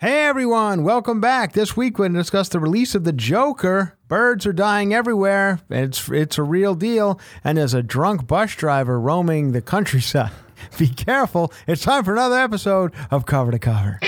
Hey everyone, welcome back. This week we're going to discuss the release of the Joker. Birds are dying everywhere. It's it's a real deal, and there's a drunk bus driver roaming the countryside. Be careful. It's time for another episode of Cover to Cover.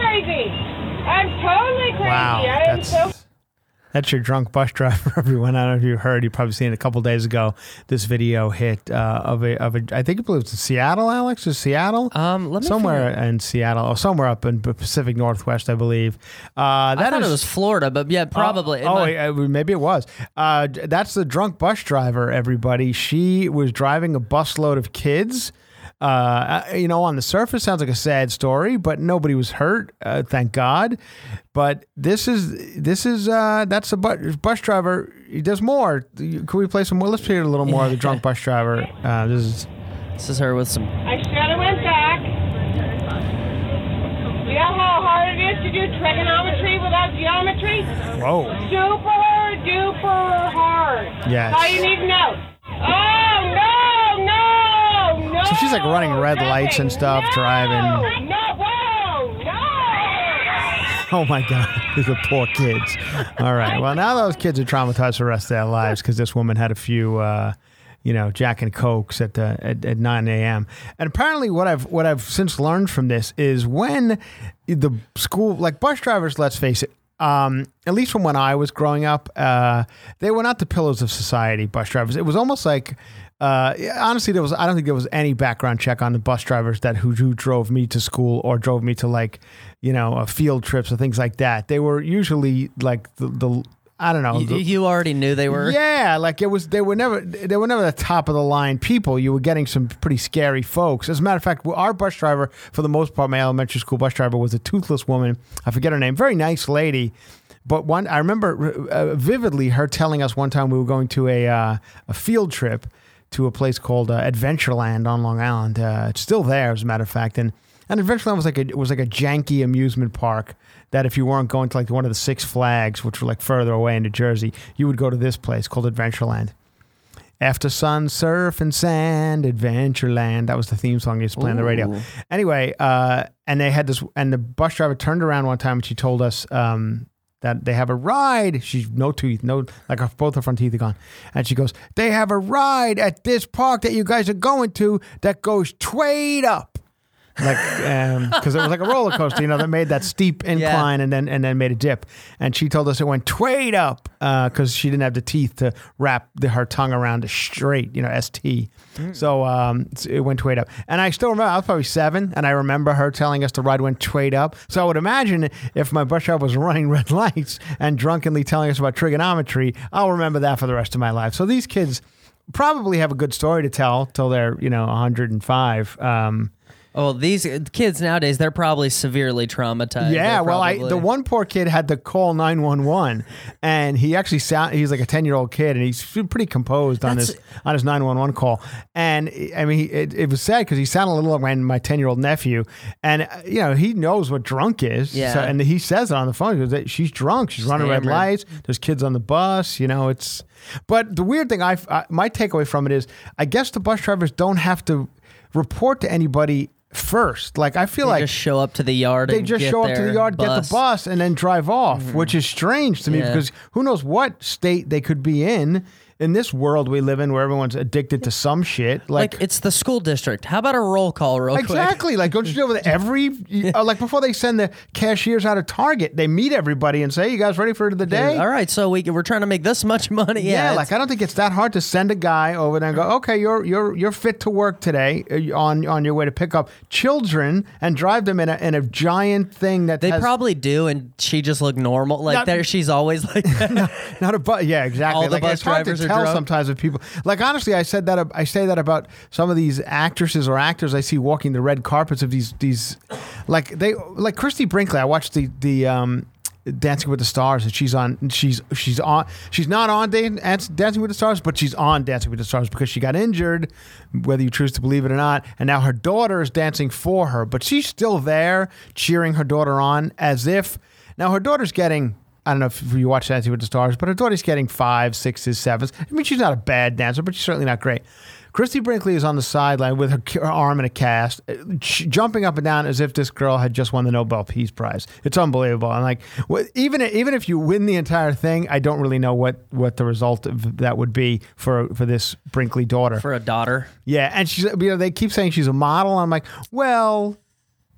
Crazy. I'm totally crazy. Wow, I am that's so. that's your drunk bus driver. Everyone, I don't know if you heard. You probably seen it a couple days ago. This video hit uh, of a of a. I think it was in Seattle. Alex is Seattle. Um, let me somewhere figure- in Seattle or somewhere up in the Pacific Northwest, I believe. Uh, I that thought is- it was Florida, but yeah, probably. Oh, oh, might- yeah, maybe it was. Uh, that's the drunk bus driver. Everybody, she was driving a busload of kids. Uh, uh, you know, on the surface, sounds like a sad story, but nobody was hurt. Uh, thank God. But this is this is uh, that's a bu- bus driver. He does more. Can we play some more? Let's hear a little more of the drunk bus driver. Uh, this is this is her with some. I should have went back. You know how hard it is to do trigonometry without geometry? whoa. Super duper hard. Yes. That's all you need to know. Oh no, no. So she's, like, running red lights and stuff, no, driving. No. Oh my God, these are poor kids. All right. Well, now those kids are traumatized for the rest of their lives because this woman had a few, uh, you know, Jack and Cokes at the at, at 9 a.m. And apparently, what I've what I've since learned from this is when the school, like bus drivers, let's face it. Um, at least from when I was growing up, uh, they were not the pillars of society. Bus drivers. It was almost like uh, honestly, there was I don't think there was any background check on the bus drivers that who, who drove me to school or drove me to like you know uh, field trips or things like that. They were usually like the, the I don't know. You, the- you already knew they were. yeah, like it was. They were never. They were never the top of the line people. You were getting some pretty scary folks. As a matter of fact, our bus driver, for the most part, my elementary school bus driver was a toothless woman. I forget her name. Very nice lady. But one, I remember uh, vividly her telling us one time we were going to a uh, a field trip to a place called uh, Adventureland on Long Island. Uh, it's still there, as a matter of fact, and and Adventureland was like a was like a janky amusement park that if you weren't going to like one of the Six Flags, which were like further away in New Jersey, you would go to this place called Adventureland. After sun, surf, and sand, Adventureland. That was the theme song they used to play on the radio. Anyway, uh, and they had this, and the bus driver turned around one time and she told us um, that they have a ride. She's no teeth, no, like her, both her front teeth are gone. And she goes, They have a ride at this park that you guys are going to that goes twade up like because it was like a roller coaster, you know, that made that steep incline and then and then made a dip. And she told us it went twade up because she didn't have the teeth to wrap the, her tongue around a straight, you know, st. So um, it went twade up. And I still remember I was probably seven, and I remember her telling us the ride went twade up. So I would imagine if my bus driver was running red lights and drunkenly telling us about trigonometry, I'll remember that for the rest of my life. So these kids probably have a good story to tell till they're you know 105. Um, Oh, these kids nowadays, they're probably severely traumatized. Yeah, well, I, the one poor kid had to call nine one one, and he actually sound he's like a ten year old kid, and he's pretty composed on his That's- on his nine one one call. And I mean, he, it, it was sad because he sounded a little like my, my ten year old nephew, and uh, you know he knows what drunk is. Yeah. so- and he says it on the phone. He goes, she's drunk. She's running red lights. There's kids on the bus. You know, it's. But the weird thing, I my takeaway from it is, I guess the bus drivers don't have to report to anybody first. Like I feel They like just show up to the yard. they just show up to the yard, get the bus, and then drive off, which mm-hmm. is strange to me Yeah. because who knows what state they could be in in this world we live in where everyone's addicted to some shit. Like, Like, it's the school district. How about a roll call, real quick? exactly. Like don't you deal with every uh, like before they send the cashiers out of Target, they meet everybody and say, "You guys ready for the day?" All right, so we we're trying to make this much money. Yeah, Yeah, like I don't think it's that hard to send a guy over there and go, okay, you're you're you're fit to work today uh, on on your way to pick up children and drive them in a in a giant thing that they has probably do, and she just looked normal. Like Not- there, she's always like that. Not a bus. Yeah, exactly. All the like, bus drivers are tell drunk. sometimes with people. Like honestly, I said that. I say that about some of these actresses or actors I see walking the red carpets of these these, like they like Christie Brinkley. I watched the the. um Dancing with the Stars, and she's on. She's she's on. She's not on Dancing with the Stars, but she's on Dancing with the Stars because she got injured, whether you choose to believe it or not. And now her daughter is dancing for her, but she's still there cheering her daughter on as if. Now her daughter's getting I don't know if you watch Dancing with the Stars, but her daughter's getting five, sixes, sevens. I mean, she's not a bad dancer, but she's certainly not great. Christie Brinkley is on the sideline with her, her arm in a cast, uh, sh- jumping up and down as if this girl had just won the Nobel Peace Prize. It's unbelievable. And like, even even if you win the entire thing, I don't really know what what the result of that would be for for this Brinkley daughter. for a daughter. Yeah, and she's you know they keep saying she's a model. I'm like, well,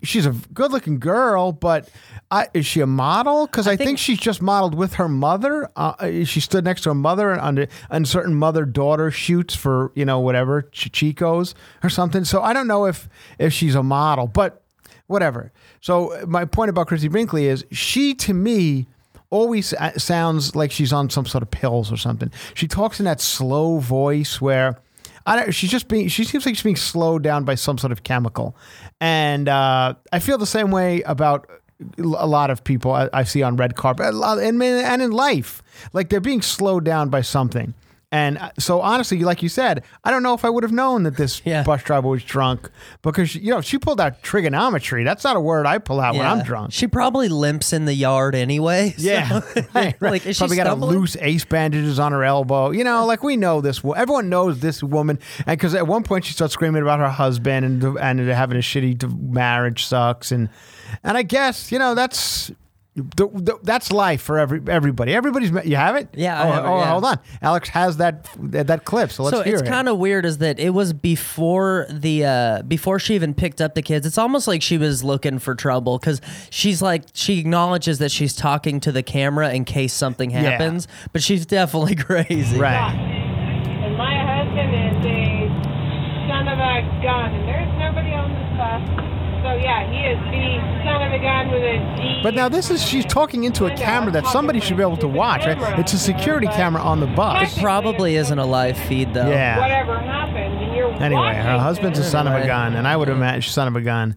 she's a good looking girl, but I, is she a model? Because I, think, think- she's just modeled with her mother. Uh, she stood next to her mother on certain mother daughter shoots for you know whatever Ch- Chicos or something. So I don't know if if she's a model, but whatever. So my point about Chrissy Brinkley is she to me always uh, sounds like she's on some sort of pills or something. She talks in that slow voice where I don't, she's just being she seems like she's being slowed down by some sort of chemical, and uh, I feel the same way about a lot of people I, I see on red carpet and and in life, like they're being slowed down by something. And uh, so, honestly, like you said, I don't know if I would have known that this Yeah. bus driver was drunk because you know she pulled out trigonometry. That's not a word I pull out when I'm drunk. She probably limps in the yard anyway. so- Yeah, right, right. Like, probably got a loose ace bandages on her elbow. You know, like we know this. Everyone knows this woman, and because at one point she starts screaming about her husband and and having a shitty marriage sucks, and and I guess you know that's. The, the, that's life for every everybody. Everybody's you have it. Yeah, Oh, have it, oh, yeah. hold on. Alex has that that, that clip, so let's so hear it's it. kind of weird is that it was before the uh before she even picked up the kids it's almost like she was looking for trouble because she's like she acknowledges that she's talking to the camera in case something Yeah. happens but she's definitely crazy right. And my husband is a son of a gun, and there's nobody on this bus. So yeah, he is the son of a gun with a G. But now this is she's talking into a camera that somebody should be able to watch. Right? It's a security camera on the bus. It probably isn't a live feed though Yeah. Whatever happened, and you're Anyway, her husband's a son of a gun, and I would imagine son of a gun.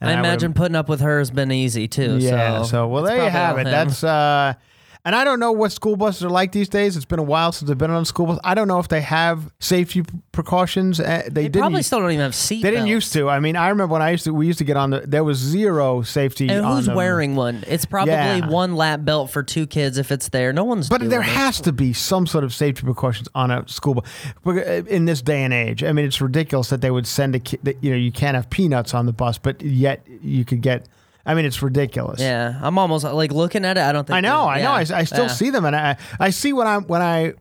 And i would imagine putting up with her has been easy too Yeah. so, So, well, it's there you have it. him. That's uh, and I don't know what school buses are like these days. It's been a while since I've been on a school bus. I don't know if they have safety precautions. Uh, they, they didn't. probably still don't even have seat they didn't used to. I mean, I remember when I used to. We used to get on the. There was zero safety. and who's them. wearing one it's probably Yeah. one lap belt for two kids if it's there no one's But there it. has to be some sort of safety precautions on a school bus in this day and age. I mean, it's ridiculous that they would send a kid. You know, you can't have peanuts on the bus, but yet you could get. I mean, it's ridiculous. Yeah, I'm almost like looking at it. I don't think I know, I there's- know. I, yeah, I still yeah. see them, and I I see when I'm when I.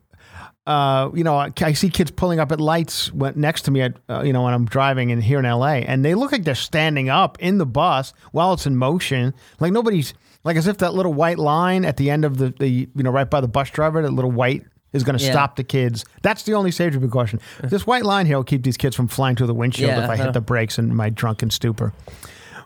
Uh, you know, I I see kids pulling up at lights when, next to me at, uh, you know, when I'm driving in here in LA, and they look like they're standing up in the bus while it's in motion. Like nobody's, like as if that little white line at the end of the, the you know, right by the bus driver, that little white is going to Yeah. stop the kids. That's the only safety precaution. This white line here will keep these kids from flying through the windshield Yeah, if I hit the brakes in my drunken stupor.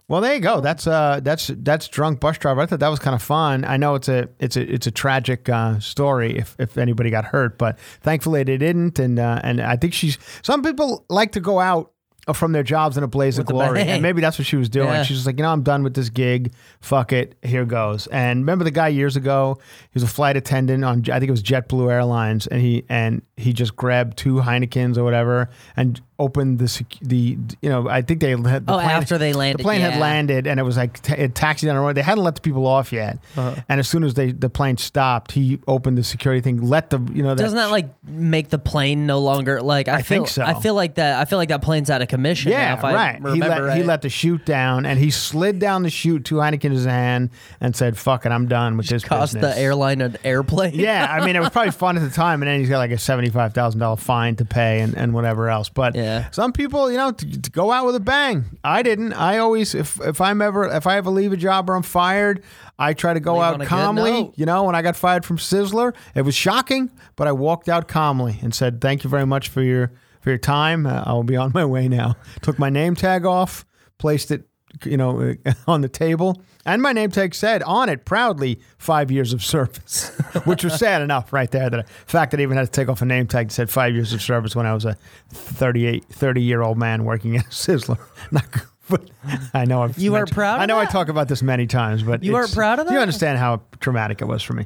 Well, there you go. That's uh, that's that's drunk bus driver. I thought that was kind of fun. I know it's a it's a it's a tragic uh, story if, if anybody got hurt, but thankfully they didn't. And uh, and I think she's some people like to go out from their jobs in a blaze of glory. And maybe that's what she was doing. Yeah. She's just like, you know, I'm done with this gig. Fuck it. Here goes. And remember the guy years ago? He was a flight attendant on, I think it was JetBlue Airlines, and he and he just grabbed two Heinekens or whatever and opened the sec- the you know I think they had the Oh, after they landed, the plane had landed and it was like t- it taxied down the road. They hadn't let the people off yet, Uh-huh. and as soon as they the plane stopped, he opened the security thing, let the you know Doesn't that like make the plane no longer like I, I feel, think so. I feel like that. I feel like that plane's out of commission. now, Yeah, I right. He let right. he let the chute down, and he slid down the chute, two Heineken in his hand, and said, "Fuck it, I'm done with this." cost business." the airline an airplane. Yeah, I mean, it was probably fun at the time, and then he's got like a seventy-five thousand dollar fine to pay, and, and whatever else. But Yeah. Some people, you know, to, to go out with a bang. I didn't. I always, if if I'm ever, if I ever leave a job or I'm fired, I try to go Leave on out good calmly. note. You know, when I got fired from Sizzler, it was shocking, but I walked out calmly and said, "Thank you very much for your for your time. Uh, I'll be on my way now." Took my name tag off, placed it, you know, on the table. And my name tag said on it proudly five years of service, which was sad enough right there. That the fact that I even had to take off a name tag that said five years of service when I was a 38, 30 year old man working at Sizzler. Not but I know I've You are proud of I know I talk about this many times, but You are proud of that. You understand how traumatic it was for me.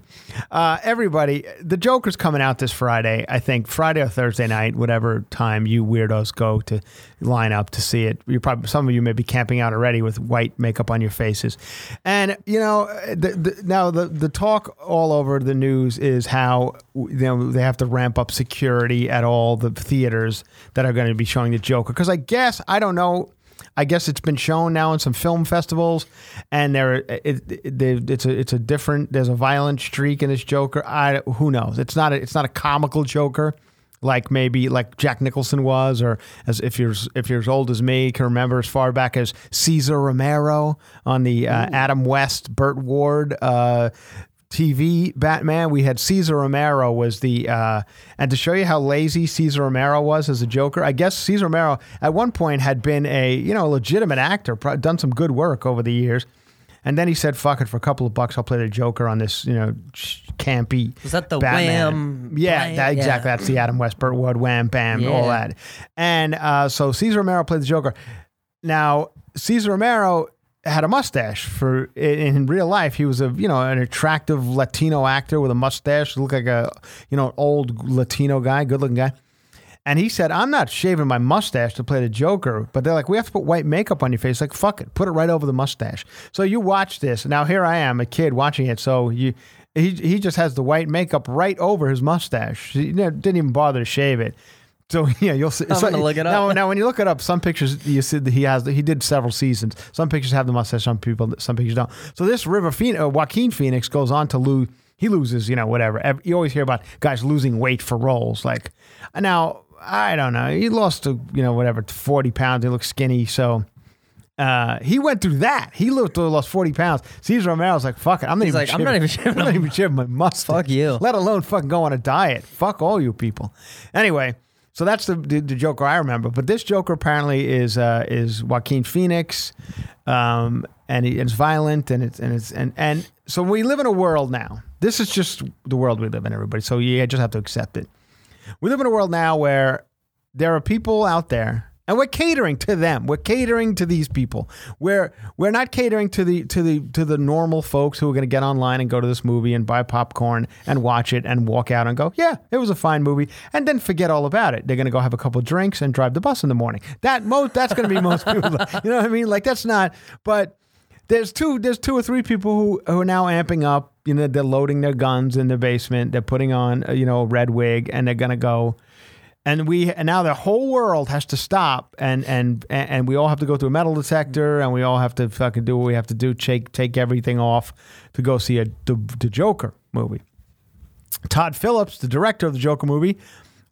Uh, everybody, the Joker's coming out this Friday. I think Friday or Thursday night, whatever time you weirdos go to line up to see it. You probably some of you may be camping out already with white makeup on your faces, and you know the, the, now the the talk all over the news is how you know they have to ramp up security at all the theaters that are going to be showing the Joker. Because I guess I don't know. I guess it's been shown now in some film festivals, and there it, it, it's a it's a different. There's a violent streak in this Joker. I who knows? It's not a, it's not a comical Joker like maybe like Jack Nicholson was, or as if you're if you're as old as me can remember as far back as Cesar Romero on the uh, Adam West Burt Ward. Uh, TV Batman, we had Cesar Romero was the, uh, and to show you how lazy Cesar Romero was as a Joker, I guess Cesar Romero at one point had been a you know a legitimate actor, pro- done some good work over the years, and then he said, "Fuck it, for a couple of bucks, I'll play the Joker on this you know campy." Was that the Batman. Wham Yeah, that, exactly. Yeah. That's the Adam West, Burt Ward, Wham, Bam, all that, and uh, so Cesar Romero played the Joker. Now Cesar Romero had a mustache for in, real life. He was a you know an attractive Latino actor with a mustache, looked like a you know old Latino guy, good looking guy. And he said, "I'm not shaving my mustache to play the Joker." But they're like, "We have to put white makeup on your face." Like, fuck it, put it right over the mustache. So you watch this. Now here I am, a kid watching it. So you. He, he just has the white makeup right over his mustache. He didn't even bother to shave it. So yeah, you'll see. I'm so- gonna look it up. Now, now, when you look it up, some pictures you see that he has. He did several seasons. Some pictures have the mustache. Some people, some pictures don't. So this River Phoenix, uh, Joaquin Phoenix goes on to lose. He loses, you know, whatever. You always hear about guys losing weight for roles. Like now, I don't know. He lost to you know whatever forty pounds. He looks skinny. So. Uh, he went through that. He looked lost forty pounds. Cesar Romero's like, fuck it. I'm not He's even. like, I'm not even shaving I'm not even my mustache. Fuck you. Let alone fucking go on a diet. Fuck all you people. Anyway, so that's the, the, the Joker I remember. But this Joker apparently is uh, is Joaquin Phoenix, um, and he, it's violent and it's and it's and and so we live in a world now. This is just the world we live in, everybody. So you just have to accept it. We live in a world now where there are people out there and we're catering to them. We're catering to these people. We're we're not catering to the to the to the normal folks who are going to get online and go to this movie and buy popcorn and watch it and walk out and go yeah it was a fine movie and then forget all about it. They're going to go have a couple drinks and drive the bus in the morning. That most that's going to be most people you know what i mean? Like that's not but there's two there's two or three people who, who are now amping up. You know they're loading their guns in the basement. They're putting on you know a red wig and they're going to go and we and now the whole world has to stop and and and we all have to go through a metal detector and we all have to fucking do what we have to do take take everything off to go see a the, the Joker movie. Todd Phillips, the director of the Joker movie,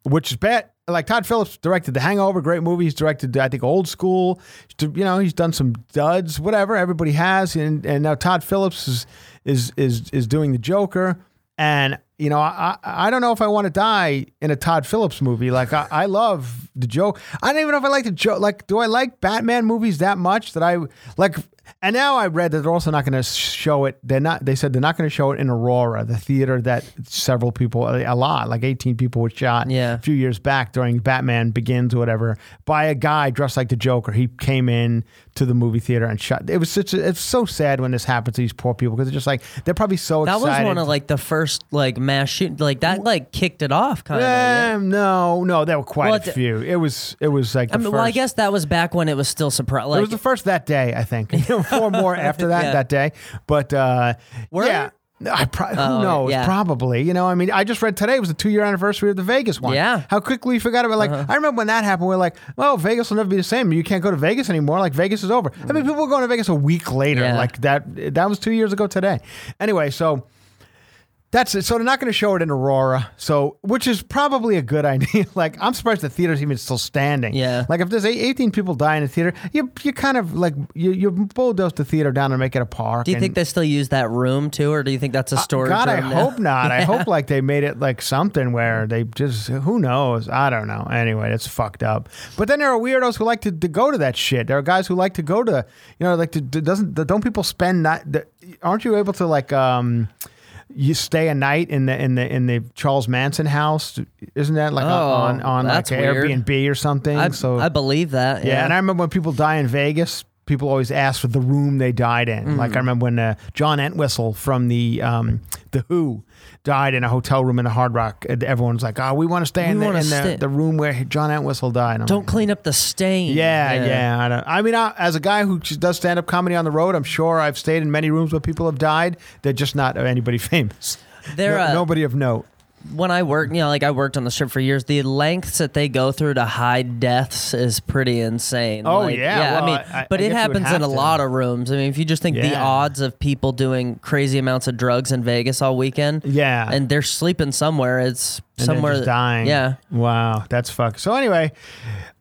which is bad. Like Todd Phillips directed The Hangover, great movie. He's directed, I think, Old School. You know, he's done some duds, whatever. Everybody has, and and now Todd Phillips is is is is doing the Joker. And you know, I I don't know if I want to die in a Todd Phillips movie. Like I, I love the joke. I don't even know if I like the joke. Like, do I like Batman movies that much that I like? And now I read that they're also not going to show it. They're not. They said they're not going to show it in Aurora, the theater that several people, a lot, like 18 people, were shot Yeah. a few years back during Batman Begins or whatever by a guy dressed like the Joker. He came in to the movie theater and shot. It was such. A, it's so sad when this happens to these poor people because they're just like they're probably so That excited. was one of like the first like mass shoot. Like that like kicked it off kind of. Um, no, no, there were quite Well, a few. It was. It was like. The I mean, well, I guess that was back when it was still surprise. it was the first that day, I think. Four more after that Yeah. that day. But uh, Were yeah. I pro- who Oh, knows? yeah. Probably. You know, I mean, I just read today was the two year anniversary of the Vegas one. Yeah. Uh-huh. How quickly we forgot about like I remember when that happened. We are like, well, Vegas will never be the same. You can't go to Vegas anymore. Like Vegas is over. I mean, people were going to Vegas a week later. Yeah. Like that. That was two years ago today. Anyway, so. That's it. So they're not going to show it in Aurora. So, which is probably a good idea. like, I'm surprised the theater's even still standing. Yeah. Like, if there's eight- 18 people die in a theater, you you kind of like you you bulldoze the theater down and make it a park. do you and- think they still use that room too, or do you think that's a storage God, I now? hope not. I hope like they made it like something where they just who knows. I don't know. Anyway, it's fucked up. But then there are weirdos who like to, to go to that shit. There are guys who like to go to you know like to, to- doesn't don't people spend not the, aren't you able to like um you stay a night in the in the in the Charles Manson house? Isn't that like Oh, on on like. Airbnb or something? I, so I believe that. yeah, Yeah, and I remember when people die in Vegas, people always ask for the room they died in. Mm. Like I remember when uh, John Entwistle from the um, the Who died in a hotel room in the Hard Rock. and Everyone's like, "Oh, we want to stay in, We the, wanna in the, stay- the room where John Entwistle died." I'm don't like, clean up the stain. yeah, yeah. I, don't, I mean, I, as a guy who just does stand up comedy on the road, I'm sure I've stayed in many rooms where people have died. They're just not anybody famous. They're No- uh, nobody of note. When I worked, you know, like I worked on the strip for years, the lengths that they go through to hide deaths is pretty insane. Oh, Like, yeah. Well, I mean, I- I but guess it happens in a to. lot of rooms. I mean, if you just think the odds of people doing crazy amounts of drugs in Vegas all weekend, Yeah. and they're sleeping somewhere, it's and somewhere dying. Yeah, Wow, that's fuck. So anyway,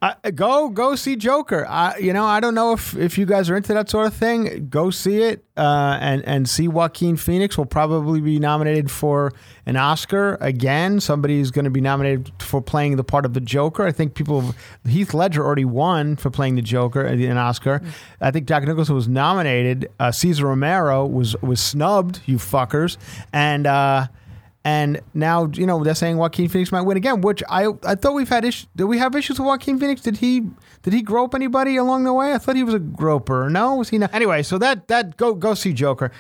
uh, go go see Joker. I, you know, I don't know if if you guys are into that sort of thing. Go see it uh, and and see Joaquin Phoenix will probably be nominated for an Oscar again. Somebody's going to be nominated for playing the part of the Joker. I think people Heath Ledger already won for playing the Joker uh, an Oscar. I think Jack Nicholson was nominated. Uh, Cesar Romero was was snubbed. You fuckers and. uh and now, you know, they're saying Joaquin Phoenix might win again, which I I thought we've had issues. Did we have issues with Joaquin Phoenix? Did he did he grope anybody along the way? I thought he was a groper. No, was he not? Anyway, so that that go go see Joker.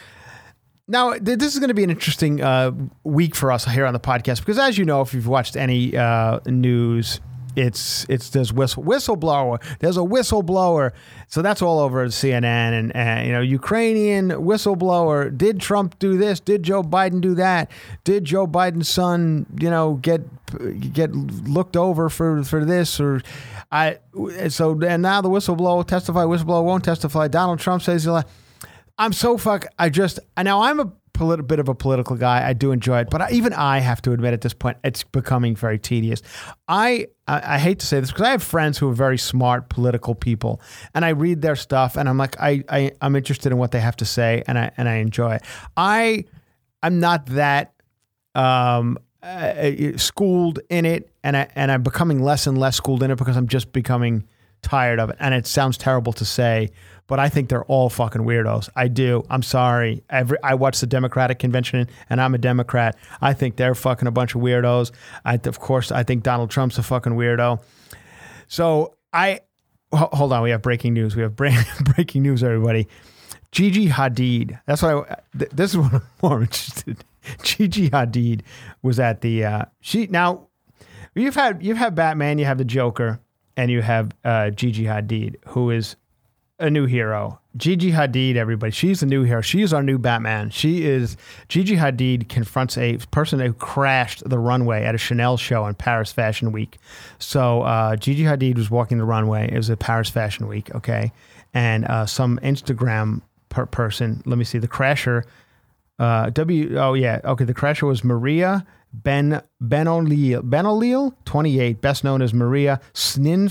Now, th- this is going to be an interesting uh, week for us here on the podcast because, as you know, if you've watched any uh, news, it's it's there's whistle whistleblower. There's a whistleblower, so that's all over CNN and, and you know Ukrainian whistleblower. Did Trump do this? Did Joe Biden do that? Did Joe Biden's son, you know, get get looked over for for this or? I so and now the whistleblower testify. Whistleblower won't testify. Donald Trump says he'll. I'm so fuck. I just now I'm a polit- bit of a political guy. I do enjoy it, but I, even I have to admit at this point it's becoming very tedious. I I, I hate to say this because I have friends who are very smart political people, and I read their stuff, and I'm like I, I I'm interested in what they have to say, and I and I enjoy it. I I'm not that um uh, schooled in it and I and I'm becoming less and less schooled in it because I'm just becoming tired of it and it sounds terrible to say but I think they're all fucking weirdos. I do. I'm sorry. Every I watched the Democratic convention and I'm a Democrat. I think they're fucking a bunch of weirdos. I of course I think Donald Trump's a fucking weirdo. So I hold on. We have breaking news. We have breaking news, everybody. Gigi Hadid. That's why I, th- this is what I'm more interested. in. Gigi Hadid was at the uh, she now. You've had you've had Batman, you have the Joker, and you have uh, Gigi Hadid, who is a new hero. Gigi Hadid, everybody, she's a new hero. She's our new Batman. She is Gigi Hadid confronts a person who crashed the runway at a Chanel show in Paris Fashion Week. So uh, Gigi Hadid was walking the runway. It was a Paris Fashion Week, okay, and uh, some Instagram per- person. Let me see the crasher. Uh, W. Oh yeah. Okay. The crasher was Maria Ben Ben O'Leal. Ben O'Leal, 28, best known as Maria Snin.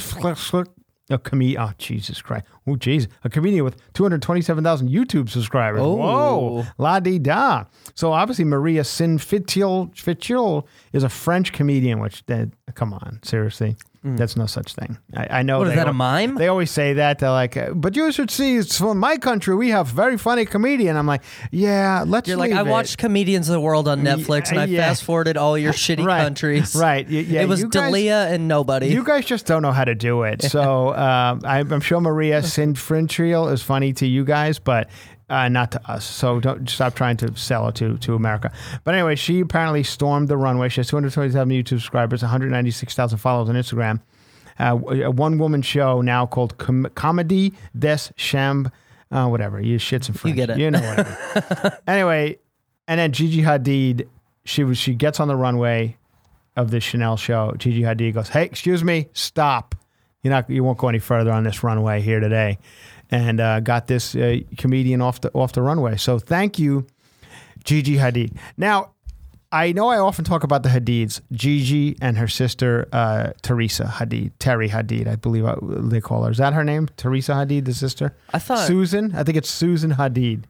A comedian. Oh Jesus Christ. Oh jeez. A comedian with 227,000 YouTube subscribers. Oh. Whoa. La di da. So obviously Maria Sin Fitil Fitil is a French comedian. Which then come on seriously. That's no such thing. I, I know. What is that, a al- mime? They always say that. They're like, uh, but you should see. It's from my country. We have very funny comedian. I'm like, yeah. Let's. You're like, I it." watched Comedians of the World on Netflix, and I yeah. fast forwarded all your shitty Right, countries. right, yeah, it was Dalia and nobody. You guys just don't know how to do it. So um, I'm, I'm sure Maria Sinfrintrial is funny to you guys, but uh, not to us. So don't stop trying to sell it to, to America. But anyway, she apparently stormed the runway. She has 227 YouTube subscribers, 196,000 followers on Instagram. Uh, a one woman show now called Com- Comedy des Champs. Uh, whatever. You shits and French. get it. You know whatever. anyway, and then Gigi Hadid, she was she gets on the runway of the Chanel show. Gigi Hadid goes, "Hey, excuse me, stop. You're not. You won't go any further on this runway here today." And uh, got this uh, comedian off the off the runway. So thank you, Gigi Hadid. Now, I know I often talk about the Hadids, Gigi and her sister uh, Teresa Hadid, Terry Hadid, I believe uh, they call her. Is that her name? Teresa Hadid, the sister. I thought- Susan. I think it's Susan Hadid.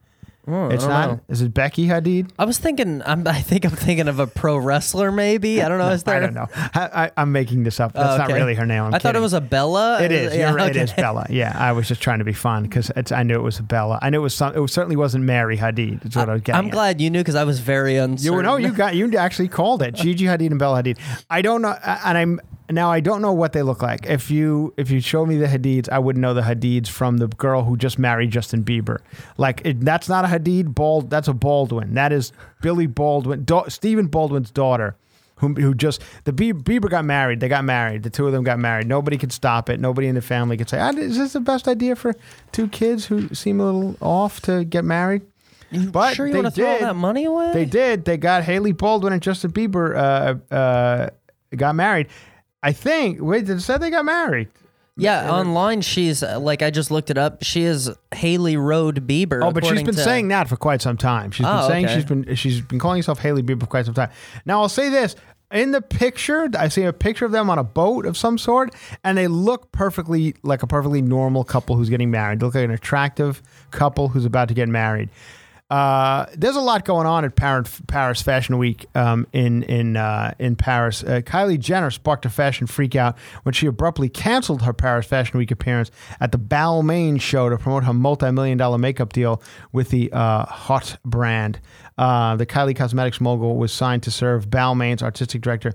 Oh, it's don't know. Is it Becky Hadid? I was thinking. I'm, I think I'm thinking of a pro wrestler. Maybe I don't know. Is there? I don't know. I, I, I'm making this up. That's Oh, not really her name. I'm I thought it was a Bella. It is. Yeah, You're right. okay. It is Bella. Yeah, I was just trying to be fun because I knew it was a Bella. I knew it was some. It certainly wasn't Mary Hadid. That's what I, was getting. I'm at. glad you knew because I was very uncertain. You were no, you got you actually called it. Gigi Hadid and Bella Hadid. I don't know, and I'm now I don't know what they look like. If you if you show me the Hadids, I wouldn't know the Hadids from the girl who just married Justin Bieber. Like it, that's not a Hadid. Bald. That's a Baldwin. That is Billy Baldwin, da- Stephen Baldwin's daughter. Who, who just the Bie- Bieber got married? They got married. The two of them got married. Nobody could stop it. Nobody in the family could say, "Ah, "Is this the best idea for two kids who seem a little off to get married?" But sure you they want to throw all did. that money away? They did. They got Hailey Baldwin and Justin Bieber uh, uh, got married. I think. Wait, they said they got married. Yeah, online she's uh, like I just looked it up. She is Hailey Rhode Bieber. Oh, but she's according been to- saying that for quite some time. She's been Oh, saying okay. she's been she's been calling herself Hailey Bieber for quite some time. Now I'll say this. In the picture, I see a picture of them on a boat of some sort, and they look perfectly like a perfectly normal couple who's getting married. They look like an attractive couple who's about to get married. Uh, there's a lot going on at Paris, Fashion Week um, in in uh, in Paris. Uh, Kylie Jenner sparked a fashion freakout when she abruptly canceled her Paris Fashion Week appearance at the Balmain show to promote her multi-million dollar makeup deal with the uh, Hot brand. Uh, the Kylie Cosmetics mogul was signed to serve Balmain's artistic director.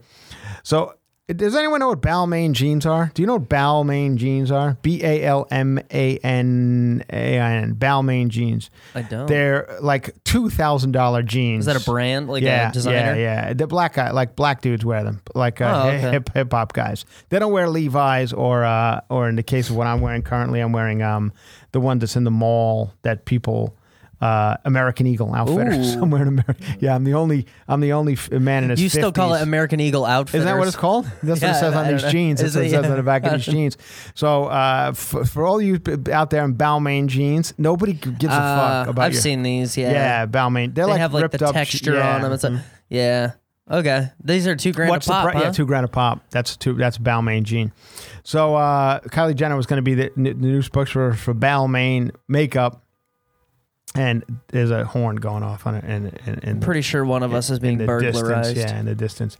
So. Does anyone know what Balmain jeans are? Do you know what Balmain jeans are? B A L M A N A I N. Balmain jeans. I don't. They're like two thousand dollar jeans. Is that a brand? Like yeah, a designer? yeah, yeah. The black guy, like black dudes wear them, like uh, Oh, okay. hip hip hop guys. They don't wear Levi's or uh, or in the case of what I'm wearing currently, I'm wearing um the one that's in the mall that people. Uh, American Eagle outfitters. Ooh. I'm wearing American. Yeah, I'm the only. I'm the only man in his. You still call it American Eagle outfitters? Isn't that what it's called? That's what it says on these know. jeans. That's Is what it it? says on the back of these jeans. So uh, for, for all you out there in Balmain jeans, nobody gives a Uh, fuck about I've your- seen these. Yeah. Yeah, Balmain. They're They like have like the up. texture yeah. on them. It's like, yeah. Okay. These are two grand What's a pop. the pri- huh? Yeah, two grand a pop. That's two. That's Balmain jean. So uh, Kylie Jenner was going to be the, the new spokesperson for Balmain makeup, and there's a horn going off on it. In, in, in Pretty sure one of us is being burglarized. Distance, yeah, in the distance.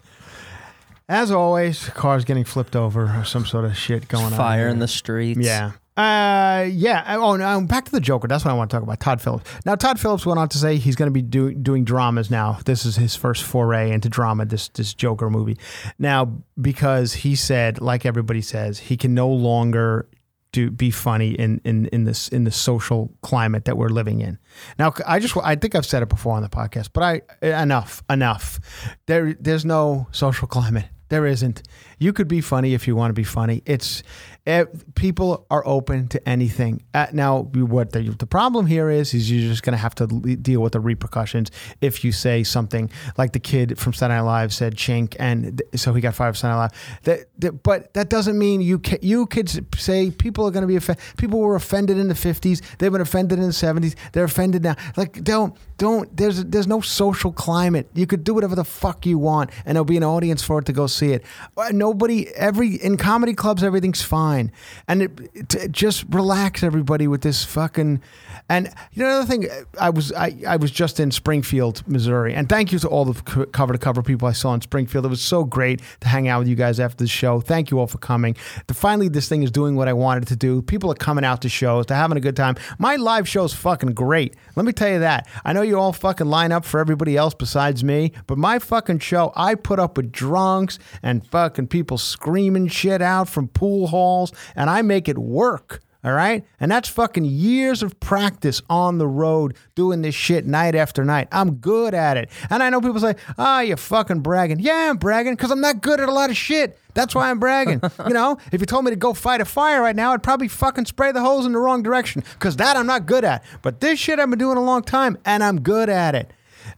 As always, cars getting flipped over or some sort of shit going on. Fire in the streets. Yeah. Uh, yeah. Oh, no, back to the Joker. That's what I want to talk about. Todd Phillips. Now, Todd Phillips went on to say he's going to be do, doing dramas now. This is his first foray into drama. This this Joker movie. Now, because he said, like everybody says, he can no longer do be funny in in in this in the social climate that we're living in. Now, I just I think I've said it before on the podcast, but I enough enough. There there's no social climate. There isn't. You could be funny if you want to be funny. It's eh, people are open to anything. Uh, now, what the, the problem here is, is you're just going to have to deal with the repercussions if you say something like the kid from Saturday Night Live said "chink," and th- so he got fired from Saturday Night Live. That, that, but that doesn't mean you ca- you could say people are going to be offended. People were offended in the '50s. They've been offended in the '70s. They're offended now. Like don't don't. There's there's no social climate. You could do whatever the fuck you want, and there'll be an audience for it to go see it. Uh, Nobody every in comedy clubs everything's fine. Fine. And it, to just relax everybody with this fucking. And you know another thing, I was I, I was just in Springfield, Missouri, and thank you to all the cover to cover people I saw in Springfield. It was so great to hang out with you guys after the show. Thank you all for coming. Finally, this thing is doing what I wanted to do. People are coming out to shows, they're having a good time. My live show is fucking great. Let me tell you that. I know you all fucking line up for everybody else besides me, but my fucking show, I put up with drunks and fucking people screaming shit out from pool halls, and I make it work. All right. And that's fucking years of practice on the road doing this shit night after night. I'm good at it. And I know people say, oh, you're fucking bragging. Yeah, I'm bragging because I'm not good at a lot of shit. That's why I'm bragging. you know, if you told me to go fight a fire right now, I'd probably fucking spray the hose in the wrong direction because that I'm not good at. But this shit I've been doing a long time and I'm good at it.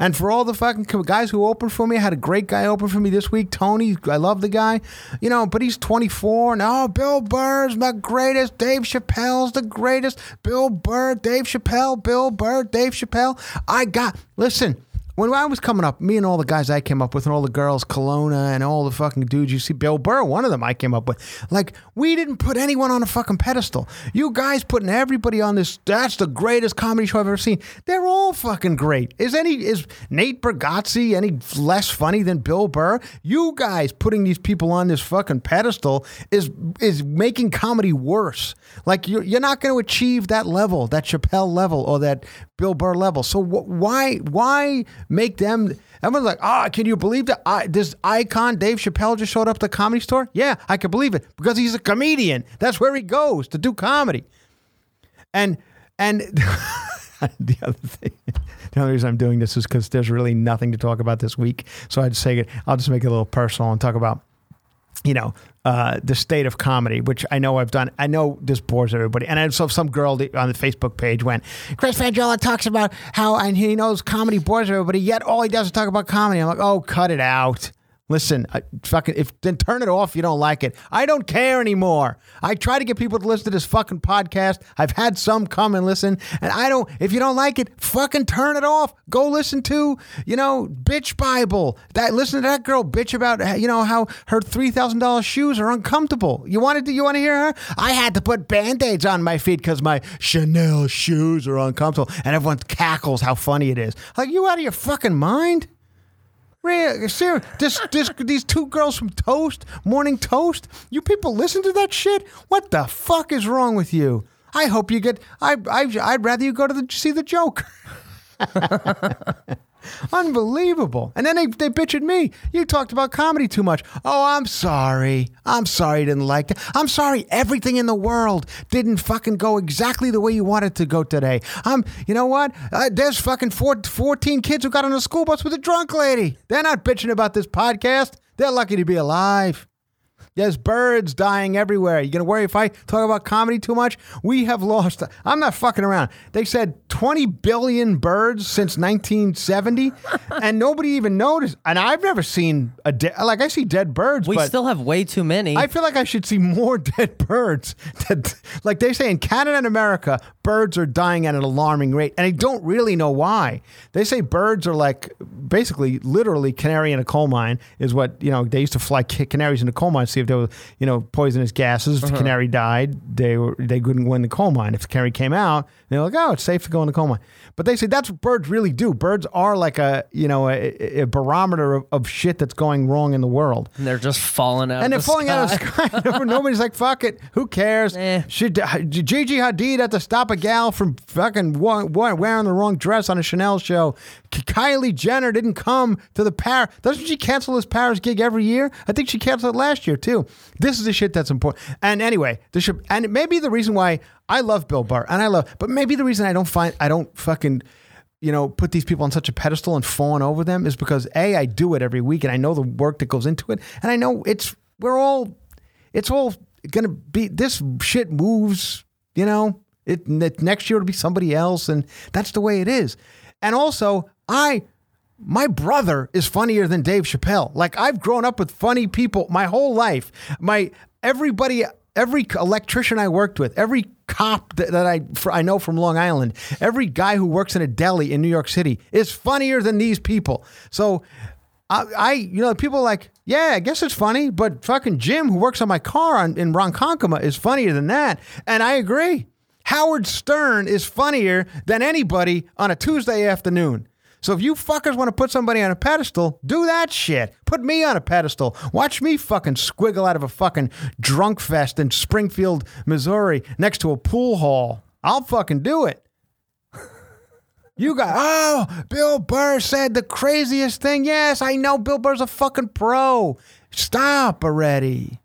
And for all the fucking guys who opened for me, I had a great guy open for me this week, Tony. I love the guy, you know, but he's 24. Now, oh, Bill Burr's the greatest. Dave Chappelle's the greatest. Bill Burr, Dave Chappelle, Bill Burr, Dave Chappelle. I got, listen, when I was coming up, me and all the guys I came up with, and all the girls, Kelowna, and all the fucking dudes you see, Bill Burr, one of them I came up with. Like, we didn't put anyone on a fucking pedestal. You guys putting everybody on this, that's the greatest comedy show I've ever seen. They're all fucking great. Is any, is Nate Bargatze any less funny than Bill Burr? You guys putting these people on this fucking pedestal is, is making comedy worse. Like, you're, you're not going to achieve that level, that Chappelle level, or that Bill Burr level. So wh- why, why, make them. Everyone's like, ah, can you believe that? I, this icon Dave Chappelle just showed up at the comedy store? Yeah, I can believe it because he's a comedian. That's where he goes to do comedy. And and the other thing, the only reason I'm doing this is because there's really nothing to talk about this week. So I'd say it. I'll just make it a little personal and talk about you know, uh, the state of comedy, which I know I've done. I know this bores everybody. And I saw some girl on the Facebook page went, Chris Franjola talks about how and he knows comedy bores everybody, yet all he does is talk about comedy. I'm like, oh, cut it out. Listen, I, fucking, if then turn it off. If you don't like it. I don't care anymore. I try to get people to listen to this fucking podcast. I've had some come and listen, and I don't. If you don't like it, fucking turn it off. Go listen to you know bitch Bible. That listen to that girl bitch about you know how her three thousand dollars shoes are uncomfortable. You wanted to you want to hear her? I had to put band aids on my feet because my Chanel shoes are uncomfortable, and everyone cackles how funny it is. Like you out of your fucking mind? Really, serious. This, this, these two girls from Toast, Morning Toast. You people listen to that shit? What the fuck is wrong with you? I hope you get. I, I, I'd rather you go to the, see the Joker. Unbelievable. And then they, they bitch at me. You talked about comedy too much. Oh, I'm sorry. I'm sorry you didn't like it. I'm sorry everything in the world didn't fucking go exactly the way you wanted to go today. I'm, you know what? Uh, there's fucking four, 14 kids who got on a school bus with a drunk lady. They're not bitching about this podcast. They're lucky to be alive. There's birds dying everywhere. You gonna worry if I talk about comedy too much? We have lost. I'm not fucking around. They said 20 billion birds since 1970, and nobody even noticed. And I've never seen a de- like I see dead birds. We still have way too many. I feel like I should see more dead birds. That, like they say in Canada and America, birds are dying at an alarming rate, and I don't really know why. They say birds are like basically, literally, canary in a coal mine is what you know. They used to fly canaries in a coal mine, to see if there was you know poisonous gases. If the canary died, they were they couldn't go in the coal mine. If the canary came out, they're like, oh, it's safe to go in the coal mine. But they say that's what birds really do. Birds are like a you know a, a barometer of, of shit that's going wrong in the world. and they're just falling out. And they're the falling out of the sky. sky. Nobody's like, fuck it. Who cares? Eh. Should Gigi Hadid had to stop a gal from fucking wearing the wrong dress on a Chanel show. Kylie Jenner didn't come to the Paris. Doesn't she cancel this Paris gig every year? I think she canceled it last year too. This is the shit that's important. And anyway, this should, and maybe the reason why I love Bill Burr and I love, but maybe the reason I don't find I don't fucking you know, put these people on such a pedestal and fawn over them is because A, I do it every week and I know the work that goes into it. And I know it's, we're all, it's all to be, this shit moves, you know, it, next year it'll be somebody else. And that's the way it is. And also, I, my brother is funnier than Dave Chappelle. Like I've grown up with funny people my whole life. My everybody, every electrician I worked with, every cop that, that I fr- I know from Long Island, every guy who works in a deli in New York City is funnier than these people. So I, I you know, people like Yeah, I guess it's funny, but fucking Jim, who works on my car on, in Ronkonkoma, is funnier than that. And I agree. Howard Stern is funnier than anybody on a Tuesday afternoon. So if you fuckers want to put somebody on a pedestal, do that shit. Put me on a pedestal. Watch me fucking squiggle out of a fucking drunk fest in Springfield, Missouri, next to a pool hall. I'll fucking do it. You got, oh, Bill Burr said the craziest thing. Yes, I know Bill Burr's a fucking pro. Stop already.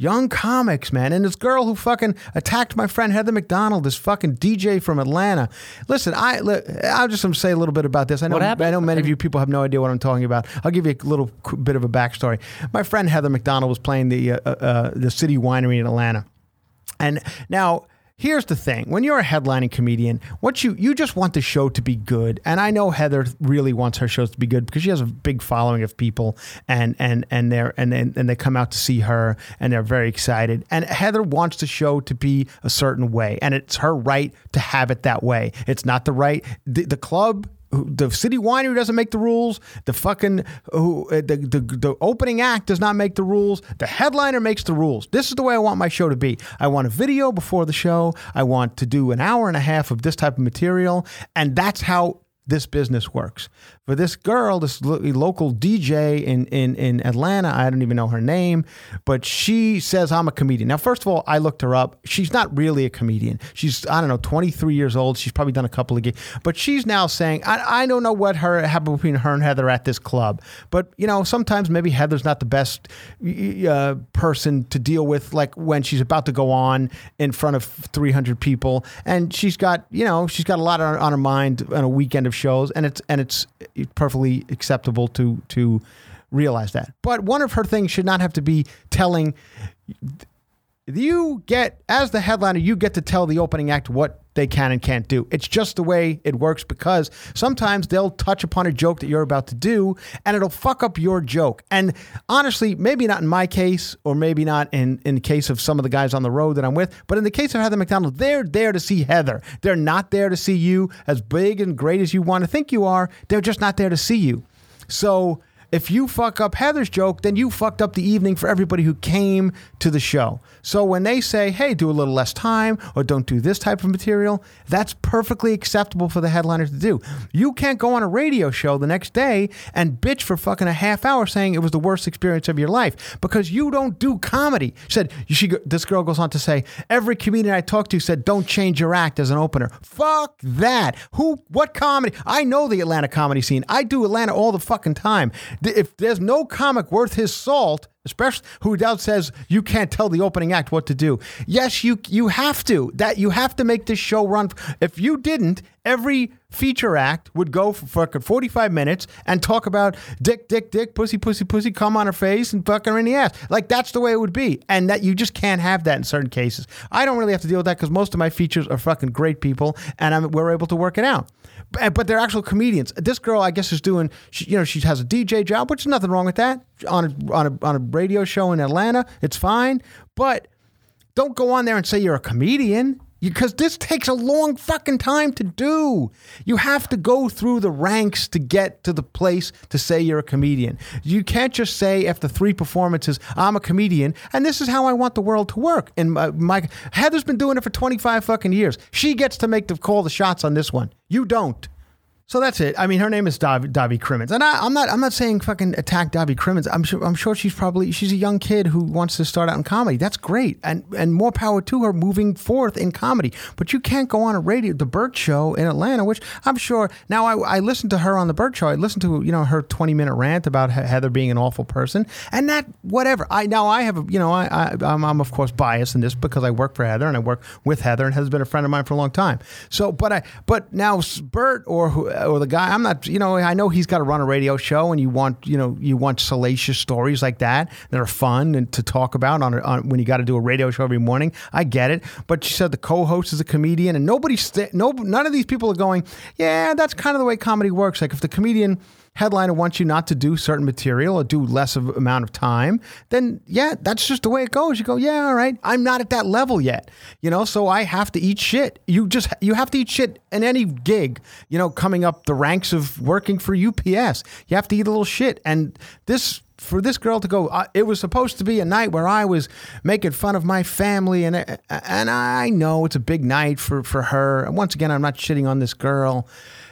Young comics, man. And this girl who fucking attacked my friend Heather McDonald, this fucking DJ from Atlanta. Listen, I, I'll just um, say a little bit about this. I know, What happened? I know many of you people have no idea what I'm talking about. I'll give you a little bit of a backstory. My friend Heather McDonald was playing the, uh, uh, uh, the City Winery in Atlanta. And now here's the thing. When you're a headlining comedian what you you just want the show to be good. And i know heather really wants her shows to be good because she has a big following of people and and and they're and and, and they come out to see her and they're very excited. And heather wants the show to be a certain way and it's her right to have it that way. It's not the right the, the club the city winery doesn't make the rules. The fucking who, uh, the, the the opening act does not make the rules. The headliner makes the rules. This is the way I want my show to be. I want a video before the show. I want to do an hour and a half of this type of material, and that's how this business works. For this girl, this lo- local DJ in, in, in Atlanta, I don't even know her name, but she says I'm a comedian. Now, first of all, I looked her up. She's not really a comedian. She's, I don't know, 23 years old. She's probably done a couple of gigs, but she's now saying, I, I don't know what her happened between her and Heather at this club. But, you know, sometimes maybe Heather's not the best uh, person to deal with, like when she's about to go on in front of 300 people. And she's got, you know, she's got a lot on, on her mind on a weekend of shows, and it's and it's perfectly acceptable to to realize that. But one of her things should not have to be telling you get as the headliner you get to tell the opening act what they can and can't do. It's just the way it works because sometimes they'll touch upon a joke that you're about to do and it'll fuck up your joke. And honestly maybe not in my case or maybe not in in the case of some of the guys on the road that i'm with but in the case of heather mcdonald they're there to see heather. They're not there to see you as big and great as you want to think you are. They're just not there to see you. So if you fuck up Heather's joke, then you fucked up the evening for everybody who came to the show. So when they say, hey, do a little less time or don't do this type of material, that's perfectly acceptable for the headliners to do. You can't go on a radio show the next day and bitch for fucking a half hour saying it was the worst experience of your life because you don't do comedy. She said, she, this girl goes on to say, every comedian I talked to said, don't change your act as an opener. Fuck that. Who, what comedy? I know the Atlanta comedy scene. I do Atlanta all the fucking time. If there's no comic worth his salt, especially who doubt says you can't tell the opening act what to do. Yes, you you have to. That you have to make this show run. If you didn't, every feature act would go for fucking 45 minutes and talk about dick, dick, dick, pussy, pussy, pussy, come on her face and fuck her in the ass. Like that's the way it would be. And that you just can't have that in certain cases. I don't really have to deal with that because most of my features are fucking great people and I'm, we're able to work it out. But, but they're actual comedians. This girl, I guess, is doing. She, you know, she has a DJ job, which is nothing wrong with that. On a on a on a radio show in Atlanta, it's fine. But don't go on there and say you're a comedian because this takes a long fucking time to do. You have to go through the ranks to get to the place to say you're a comedian. You can't just say after three performances, I'm a comedian, and this is how I want the world to work. And uh, my, my Heather's been doing it for 25 fucking years. She gets to make the call the shots on this one. You don't. So that's it. I mean, her name is Davi, Crimmins, and I, I'm not. I'm not saying fucking attack Davi Crimmins. I'm sure. I'm sure she's probably she's a young kid who wants to start out in comedy. That's great, and and more power to her moving forth in comedy. But you can't go on a radio, the Bert Show in Atlanta, which I'm sure. Now I, I listened to her on the Bert Show. I listened to you know her 20 minute rant about Heather being an awful person, and that whatever. I now I have a you know I, I I'm, I'm of course biased in this because I work for Heather and I work with Heather and has been a friend of mine for a long time. So, but I but now Bert or who or the guy I'm not you know I know he's got to run a radio show and you want you know you want salacious stories like that that are fun and to talk about on, on when you got to do a radio show every morning. I get it, but she said the co-host is a comedian and nobody st- no none of these people are going yeah that's kind of the way comedy works. Like if the comedian headliner wants you not to do certain material or do less of amount of time, then yeah, that's just the way it goes. You go, yeah, all right. I'm not at that level yet, you know, so I have to eat shit. You just you have to eat shit in any gig, you know, coming up the ranks of working for UPS. You have to eat a little shit, and this for this girl to go, uh, it was supposed to be a night where I was making fun of my family, and uh, and I know it's a big night for for her. And once again, I'm not shitting on this girl,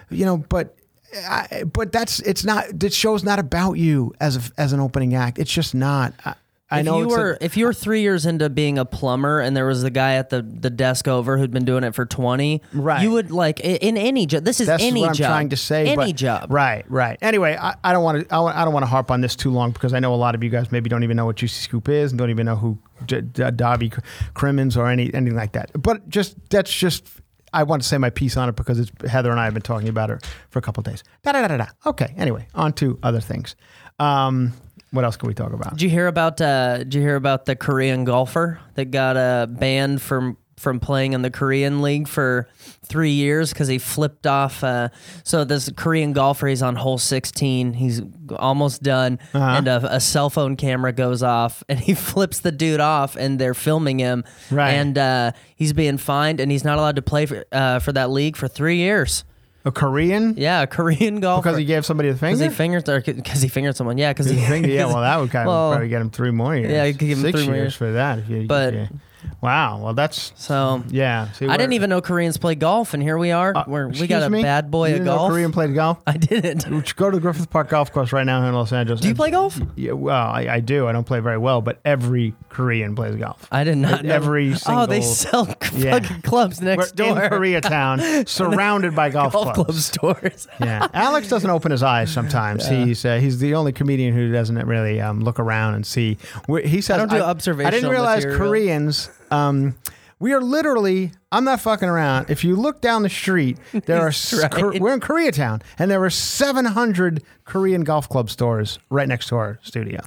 you know, but. I, but that's it's not. This show's not about you as a, as an opening act. It's just not. I, I if know you it's a- if you were three years into being a plumber and there was the guy at the, the desk over who'd been doing it for twenty, Right. You would like in any job. This is That's any what I'm job. trying to say. Any but- job. Right, right. Anyway, I, I don't want to. I, I don't want to harp on this too long because I know a lot of you guys maybe don't even know what Juicy Scoop is and don't even know who D- D- Dobby Crimmins or any anything like that. But just that's just. I want to say my piece on it because it's Heather and I have been talking about her for a couple of days. Da da da da da. Okay. Anyway, on to other things. Um, what else can we talk about? Did you hear about? Uh, did you hear about the Korean golfer that got uh, banned from from playing in the Korean league for three years because he flipped off? Uh, so this Korean golfer, he's on hole sixteen. He's almost done, Uh-huh. and a, a cell phone camera goes off, and he flips the dude off, and they're filming him. Right. And uh, he's being fined, and he's not allowed to play for, uh, for that league for three years. A Korean? Yeah, a Korean golfer. Because he gave somebody the because finger. he fingered or because he fingered someone. Yeah, because he Finger? Yeah, well, that would kind of Well, probably get him three more years. yeah, you could give him six years years. for that. You, But- if you- wow. Well, that's So yeah. See, I didn't even know Koreans play golf, and here we are. Uh, We're, we got a me? bad boy you of golf. Korean played golf. I didn't. Go to the Griffith Park Golf Course right now here in Los Angeles? Do you play golf? Yeah, well, I, I do. I don't play very well, but every Korean plays golf. I did not. know. Every oh, they single- sell Yeah. fucking clubs next We're next in. Koreatown, surrounded by golf, golf club clubs. stores. yeah, Alex doesn't open his eyes sometimes. He's uh, he's the only comedian who doesn't really um, look around and see. he says, don't do I didn't realize material." Koreans. Um, we are literally. I'm not fucking around. If you look down the street, there are. right. We're in Koreatown, and there are 700 Korean golf club stores right next to our studio,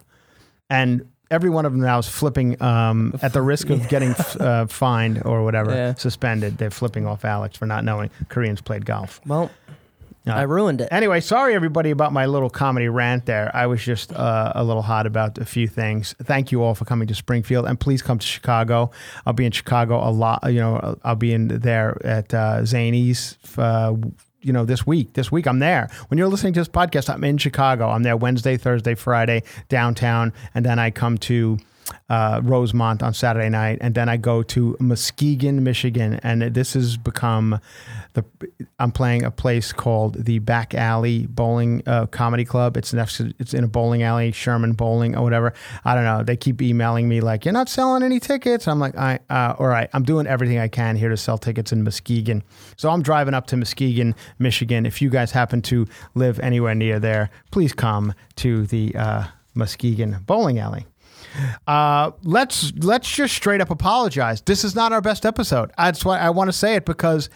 and. Every one of them now is flipping um, at the risk of getting uh, fined or whatever, Yeah. suspended. They're flipping off Alex for not knowing Koreans played golf. Well, No. I ruined it. Anyway, sorry everybody about my little comedy rant there. I was just uh, a little hot about a few things. Thank you all for coming to Springfield, and please come to Chicago. I'll be in Chicago a lot. You know, I'll be in there at uh, Zanies. Uh, you know, this week. This week I'm there. When you're listening to this podcast, I'm in Chicago. I'm there Wednesday, Thursday, Friday downtown, and then I come to uh, Rosemont on Saturday night, and then I go to Muskegon, Michigan, and this has become the. I'm playing a place called the Back Alley Bowling uh, Comedy Club. It's next. It's in a bowling alley, Sherman Bowling or whatever. I don't know. They keep emailing me like, "You're not selling any tickets." I'm like, "I uh, all right. I'm doing everything I can here to sell tickets in Muskegon." So I'm driving up to Muskegon, Michigan. If you guys happen to live anywhere near there, please come to the uh, Muskegon Bowling Alley. Uh, let's let's just straight up apologize. This is not our best episode. That's why I want to say it because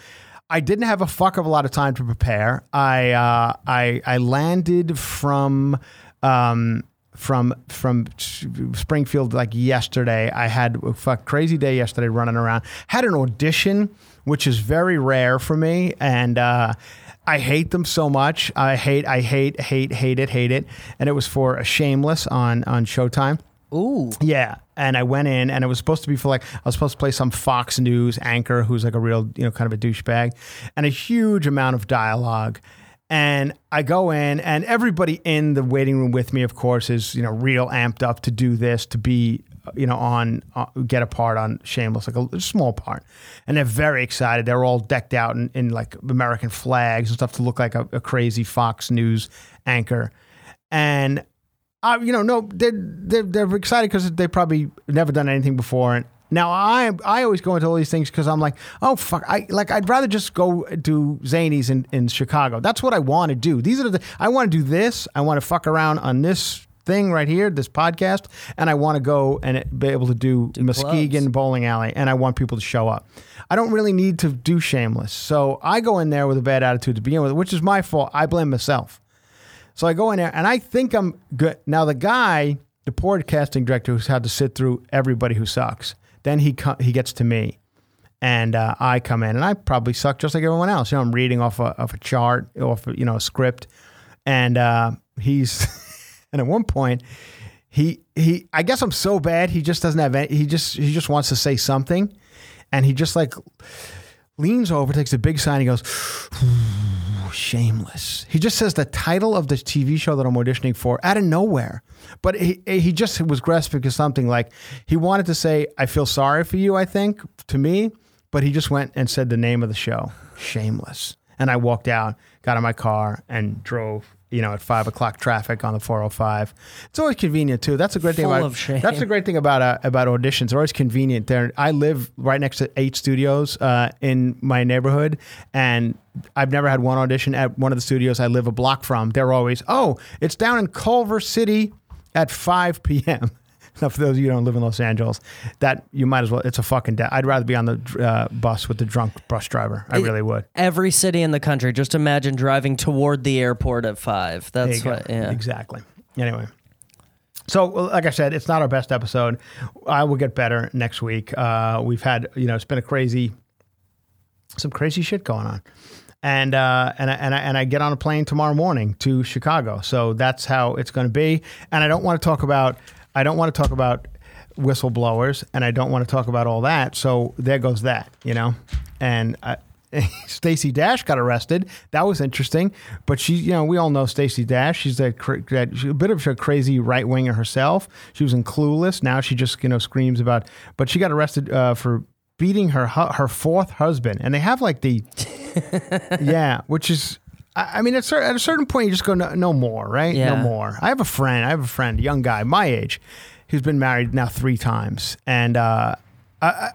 I didn't have a fuck of a lot of time to prepare. I uh, I I landed from um, from from Springfield like yesterday. I had a fuck crazy day yesterday running around. Had an audition, which is very rare for me, and. Uh, I hate them so much. I hate, I hate, hate, hate it, hate it. And it was for a Shameless on on Showtime. Ooh. Yeah, and I went in, and it was supposed to be for like I was supposed to play some Fox News anchor who's like a real, you know, kind of a douchebag, and a huge amount of dialogue. And I go in, and everybody in the waiting room with me, of course, is you know real amped up to do this, to be you know on uh, get a part on Shameless, like a, a small part, and they're very excited. They're all decked out in, in like American flags and stuff to look like a, a crazy Fox News anchor, and uh, you know, no, they're they're, they're excited because they probably never done anything before. And now I I always go into all these things because I'm like, oh fuck, I like I'd rather just go do Zanies in in Chicago. That's what I want to do. These are the I want to do this. I want to fuck around on this thing right here, this podcast, and I want to go and be able to do, Muskegon clubs. bowling alley, and I want people to show up. I don't really need to do Shameless, so I go in there with a bad attitude to begin with, which is my fault. I blame myself. So I go in there and I think I'm good. Now the guy, the poor casting director, who's had to sit through everybody who sucks, then he co- he gets to me, and uh, I come in and I probably suck just like everyone else. You know, I'm reading off a, off a chart, off a, you know a script, and uh, he's and at one point he he I guess I'm so bad he just doesn't have any, he just he just wants to say something and he just like leans over takes a big sign he goes shameless. He just says the title of the TV show that I'm auditioning for out of nowhere. But he eh, he just was grasping to something like he wanted to say I feel sorry for you I think to me but he just went and said the name of the show shameless. And I walked out got in my car and drove you know, at five o'clock traffic on the 405. It's always convenient too. That's a great thing about that's a great thing about uh, about auditions. They're always convenient. There, I live right next to eight studios uh, in my neighborhood, and I've never had one audition at one of the studios I live a block from. They're always, oh, it's down in Culver City at 5 p.m. Now, for those of you who don't live in Los Angeles, that you might as well. It's a fucking. De- I'd rather be on the uh, bus with the drunk bus driver. I really would. Every city in the country. Just imagine driving toward the airport at five. That's what. Yeah. Exactly. Anyway. So, like I said, it's not our best episode. I will get better next week. Uh, we've had, you know, it's been a crazy, some crazy shit going on, and uh, and I, and I, and I get on a plane tomorrow morning to Chicago. So that's how it's going to be. And I don't want to talk about, I don't want to talk about whistleblowers, and I don't want to talk about all that. So there goes that, you know, and. I, Stacey Dash got arrested. That was interesting. But she, you know, we all know Stacey Dash. She's that, cra- that she's a bit of a crazy right winger herself. She was in Clueless. Now she just you know screams about. But she got arrested uh, for beating her her fourth husband, and they have like the yeah, which is. I I mean, at, at a certain point, you just go, no, no more, right? No more. I have a friend. I have a friend, a young guy, my age, who's been married now three times, and uh, I, I,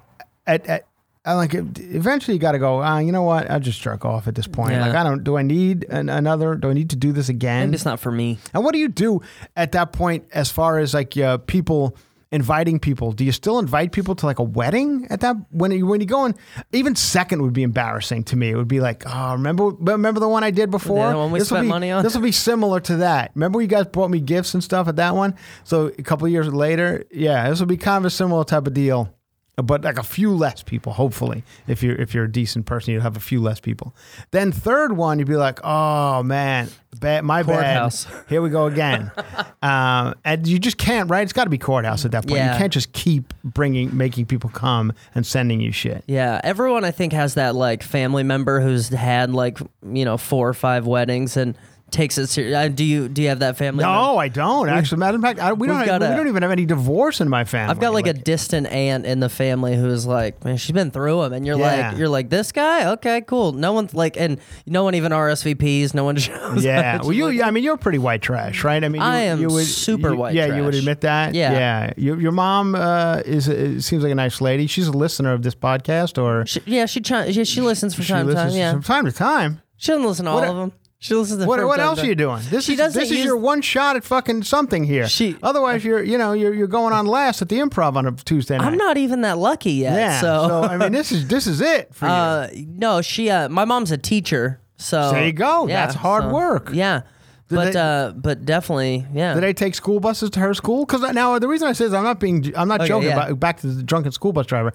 at, at I like eventually you got to go. Uh, you know what? I'll just jerk off at this point. Yeah. Like I don't. Do I need an, another? Do I need to do this again? Maybe it's not for me. And what do you do at that point as far as like uh, people inviting people? Do you still invite people to like a wedding at that when you when you go in? Even second would be embarrassing to me. It would be like, oh, remember remember the one I did before? the one we This will spent be- money on? This will be similar to that. Remember you guys bought me gifts and stuff at that one? So a couple of years later, yeah, this will be kind of a similar type of deal. But like a few less people, hopefully. If you're if you're a decent person, you'll have a few less people. Then third one, you'd be like, oh man, bad, my Courthouse. bad. Here we go again. um, and you just can't, right? It's got to be courthouse at that point. Yeah. You can't just keep bringing, making people come and sending you shit. Yeah, everyone I think has that like family member who's had like you know four or five weddings and takes it serious. Uh, do you do you have that family? member? No, I don't. Actually, matter of fact, I, we don't. got we a- don't even have any divorce in my family. I've got like, a distant aunt in the family who's like, man, she's been through them, and you're Yeah. like, you're like this guy, okay, cool. No one's like, and no one even RSVPs, no one shows. Yeah, up. well, you. Yeah, I mean, you're pretty white trash, right? I mean, you, I am you would, super you- white Yeah, you would admit that. Yeah. yeah. Your, your mom uh, is seems like a nice lady. She's a listener of this podcast, or She, yeah, she try, she, listens from she time to time. Yeah, from time to time. she doesn't listen to all of them. She listens to What, what else are you doing? This She is this is use- your one shot at fucking something here. She- Otherwise, you're you know you're you're going on last at the improv on a Tuesday night. I'm not even that lucky yet. Yeah. so, I mean, this is this is it for you. uh, no, she. Uh, my mom's a teacher, so There you go. yeah, That's hard so- work. Yeah, but they- uh, but definitely, yeah. Did they take school buses to her school? Because now the reason I say is I'm not being I'm not Okay, joking yeah. about back to the drunken school bus driver.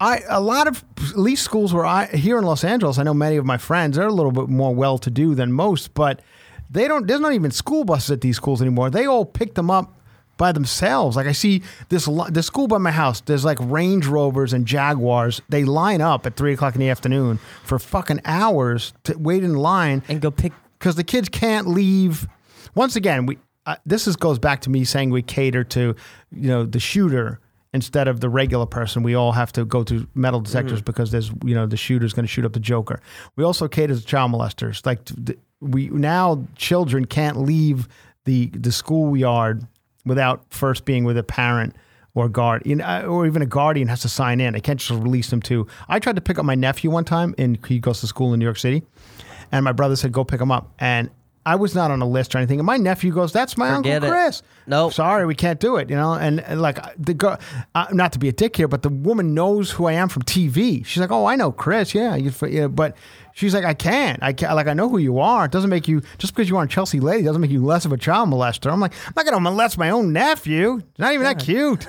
I a lot of at least schools where I here in Los Angeles, I know many of my friends they're a little bit more well to do than most, but they don't. There's not even school buses at these schools anymore. They all pick them up by themselves. Like I see this the school by my house. There's like Range Rovers and Jaguars. They line up at three o'clock in the afternoon for fucking hours to wait in line and go pick. because the kids can't leave. Once again, we uh, this is goes back to me saying we cater to you know the shooter instead of the regular person. We all have to go to metal detectors mm-hmm. because there's you know the shooter's going to shoot up the Joker. We also cater to child molesters. Like we now children can't leave the the schoolyard without first being with a parent or guard, you uh, know, or even a guardian has to sign in. I can't just release them to. I tried to pick up my nephew one time, and he goes to school in New York City, and my brother said, "Go pick him up," and I was not on a list or anything. And my nephew goes, "That's my Forget uncle. Chris." Nope. sorry, we can't do it. You know, and, and like the girl, uh, not to be a dick here, but the woman knows who I am from TV. She's like, "Oh, I know Chris. Yeah, you, know, but She's like, I can't. I can't. Like, I know who you are. It doesn't make you just because you aren't Chelsea Lately doesn't make you less of a child molester. I'm like, I'm not gonna molest my own nephew. Not even that cute.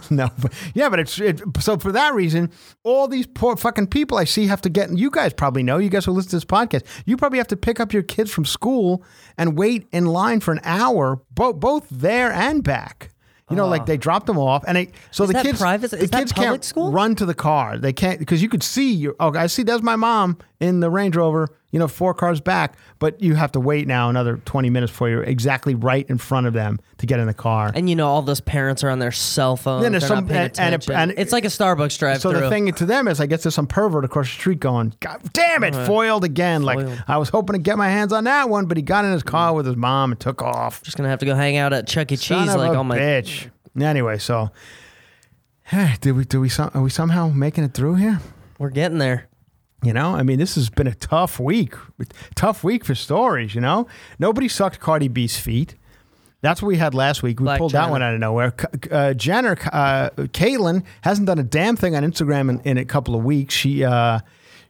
no, but yeah, but it's it, so for that reason, all these poor fucking people I see have to get. You guys probably know. You guys who listen to this podcast, you probably have to pick up your kids from school and wait in line for an hour, both there and back. You know, like uh-huh. they dropped them off, and they, so the that kids, private- the is that kids public can't school? run to the car. They can't because you could see your. Oh, I see. There's my mom in the Range Rover. You know, four cars back, but you have to wait now another 20 minutes before you're exactly right in front of them to get in the car. And you know, all those parents are on their cell phones. Then there's some- and- and and- it's like a Starbucks drive So through. the thing to them is, I guess there's some pervert across the street going, God damn it, foiled again. Like I was hoping to get my hands on that one, but he got in his car mm. with his mom and took off. Just gonna have to go hang out at Chuck E. Son Cheese like all my bitch. Anyway, so Hey, did we? Do we? Are we somehow making it through here? We're getting there. You know, I mean, this has been a tough week. Tough week for stories. You know, nobody sucked Cardi B's feet. That's what we had last week. We Black pulled that one out of nowhere. Uh, Jenner, uh, Caitlyn hasn't done a damn thing on Instagram in, in a couple of weeks. She, uh,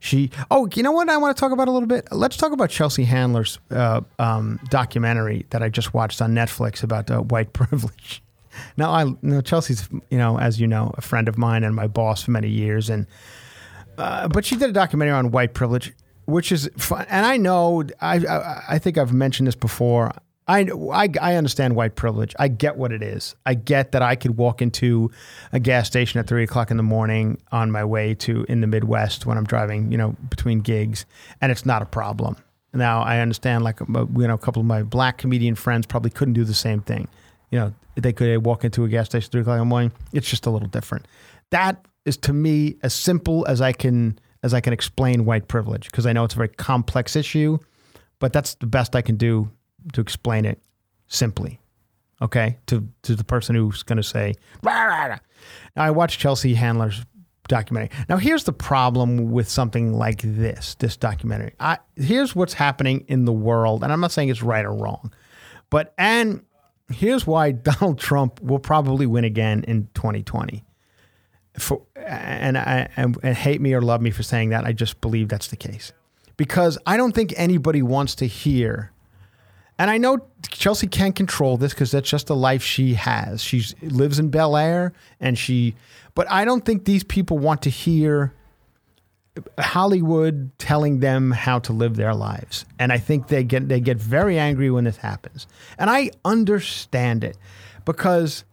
she. Oh, you know what? I want to talk about a little bit. Let's talk about Chelsea Handler's uh, um, documentary that I just watched on Netflix about uh, white privilege. Now, I know Chelsea's, you know, as you know, a friend of mine and my boss for many years, and uh, but she did a documentary on white privilege, which is fun. And I know, I, I, I think I've mentioned this before. I, I, I understand white privilege. I get what it is. I get that I could walk into a gas station at three o'clock in the morning on my way to in the Midwest when I'm driving, you know, between gigs, and it's not a problem. Now I understand, like you know, a couple of my black comedian friends probably couldn't do the same thing. You know, they could walk into a gas station at three o'clock in the morning. It's just a little different. That is to me as simple as I can as I can explain white privilege because I know it's a very complex issue, but that's the best I can do to explain it simply. Okay, to to the person who's going to say, "Rah, rah, rah." Now, I watched Chelsea Handler's documentary. Now, here's the problem with something like this, this documentary. I, here's what's happening in the world, and I'm not saying it's right or wrong, but and here's why Donald Trump will probably win again in 2020. For, and, I, and and hate me or love me for saying that, I just believe that's the case because I don't think anybody wants to hear. And I know Chelsea can't control this because that's just the life she has. She lives in Bel Air, and she. But I don't think these people want to hear Hollywood telling them how to live their lives. And I think they get they get very angry when this happens. And I understand it because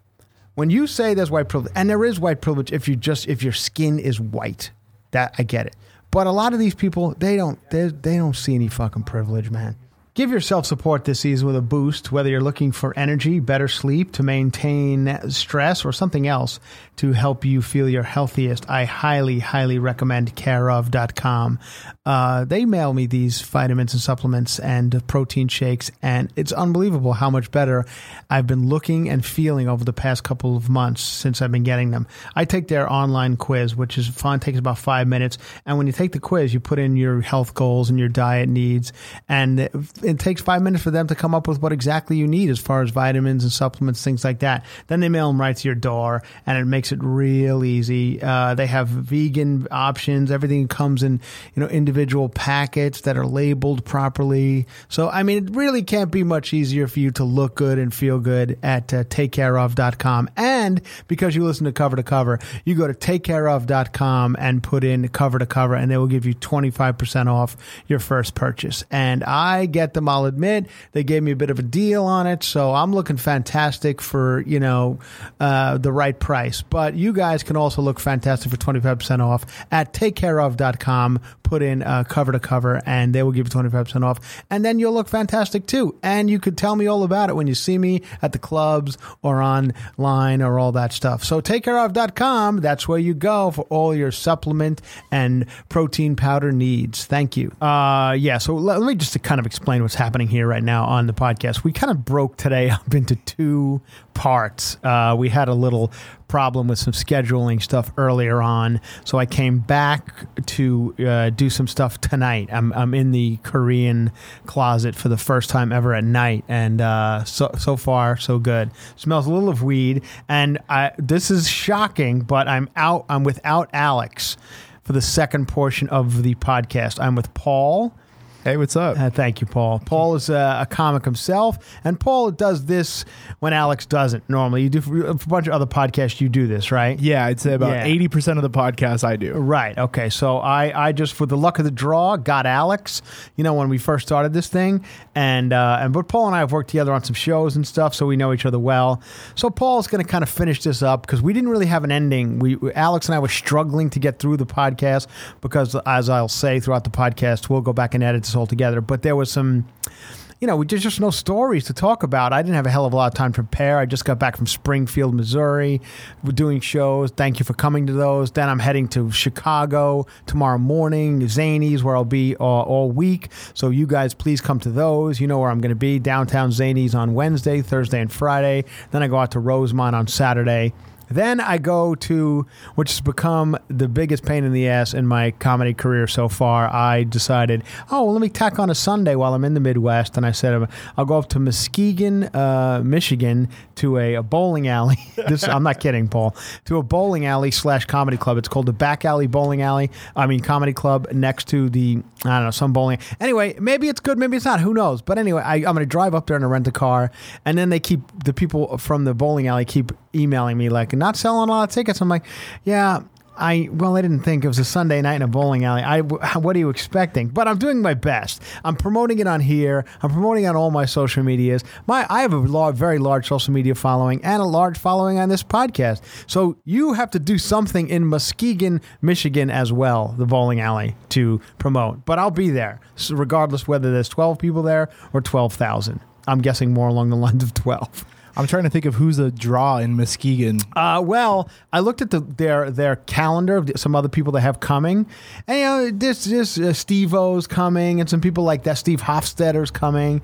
when you say there's white privilege, and there is white privilege if you just if your skin is white, that I get it. But a lot of these people, they don't they, they don't see any fucking privilege, man. Give yourself support this season with a boost, whether you're looking for energy, better sleep, to maintain stress, or something else to help you feel your healthiest. I highly, highly recommend careof.com. Uh, they mail me these vitamins and supplements and protein shakes, and it's unbelievable how much better I've been looking and feeling over the past couple of months since I've been getting them. I take their online quiz, which is fun, takes about five minutes. And when you take the quiz, you put in your health goals and your diet needs, and it, takes five minutes for them to come up with what exactly you need as far as vitamins and supplements, things like that. Then they mail them right to your door, and it makes it real easy. Uh, they have vegan options. Everything comes in, you know, individual packets that are labeled properly. So, I mean, it really can't be much easier for you to look good and feel good at uh, takecareof.com. And because you listen to cover to cover, you go to takecareof.com and put in cover to cover, and they will give you 25% off your first purchase. And I get them, I'll admit, they gave me a bit of a deal on it. So I'm looking fantastic for, you know, uh, the right price. But you guys can also look fantastic for 25% off at takecareof.com. Put in uh, cover to cover, and they will give you 25% off. And then you'll look fantastic too. And you could tell me all about it when you see me at the clubs or online or all that stuff. So takecareof.com, that's where you go for all your supplement and protein powder needs. Thank you. Uh, yeah, so let, let me just kind of explain what's happening here right now on the podcast. We kind of broke today up into two parts. Uh, we had a little problem with some scheduling stuff earlier on, so I came back to uh, do some stuff tonight. I'm, I'm in the Korean closet for the first time ever at night, and uh, so so far so good. Smells a little of weed, and I, this is shocking, but I'm out. I'm without Alex for the second portion of the podcast. I'm with Paul. Hey, what's up? Uh, thank you, Paul. Paul is a, a comic himself, and Paul does this when Alex doesn't. Normally, you do for a bunch of other podcasts. You do this, right? yeah, I'd say about Yeah. eighty percent of the podcasts I do. Right. Okay. So I, I just for the luck of the draw got Alex. You know when we first started this thing, and uh, and but Paul and I have worked together on some shows and stuff, so we know each other well. So Paul's going to kind of finish this up because we didn't really have an ending. We Alex and I were struggling to get through the podcast because, as I'll say throughout the podcast, we'll go back and edit this all together. But there was some you know, we just just no stories to talk about. I didn't have a hell of a lot of time to prepare. I just got back from Springfield, Missouri. We're doing shows. Thank you for coming to those. Then I'm heading to Chicago tomorrow morning, Zanies, where I'll be all, all week. So you guys, please come to those. You know where I'm going to be. Downtown Zanies on Wednesday, Thursday, and Friday. Then I go out to Rosemont on Saturday. Then I go to, which has become the biggest pain in the ass in my comedy career so far. I decided, oh, well, let me tack on a Sunday while I'm in the Midwest. And I said, I'll go up to Muskegon, uh, Michigan to a, a bowling alley. this I'm not kidding, Paul. To a bowling alley slash comedy club. It's called the Back Alley Bowling Alley. I mean, comedy club next to the, I don't know, some bowling. Anyway, maybe it's good, maybe it's not. Who knows? But anyway, I, I'm going to drive up there and rent a car. And then they keep, the people from the bowling alley keep emailing me like, not selling a lot of tickets. I'm like, yeah. I well, I didn't think it was a Sunday night in a bowling alley. I what are you expecting? But I'm doing my best. I'm promoting it on here. I'm promoting it on all my social medias. My I have a large, very large social media following and a large following on this podcast. So you have to do something in Muskegon, Michigan, as well, the bowling alley to promote. But I'll be there, regardless whether there's 12 people there or 12,000. I'm guessing more along the lines of 12. I'm trying to think of who's a draw in Muskegon. Uh, well, I looked at the, their their calendar of some other people they have coming, and you know, this this uh, Steve O's coming, and some people like that. Steve Hofstetter's coming.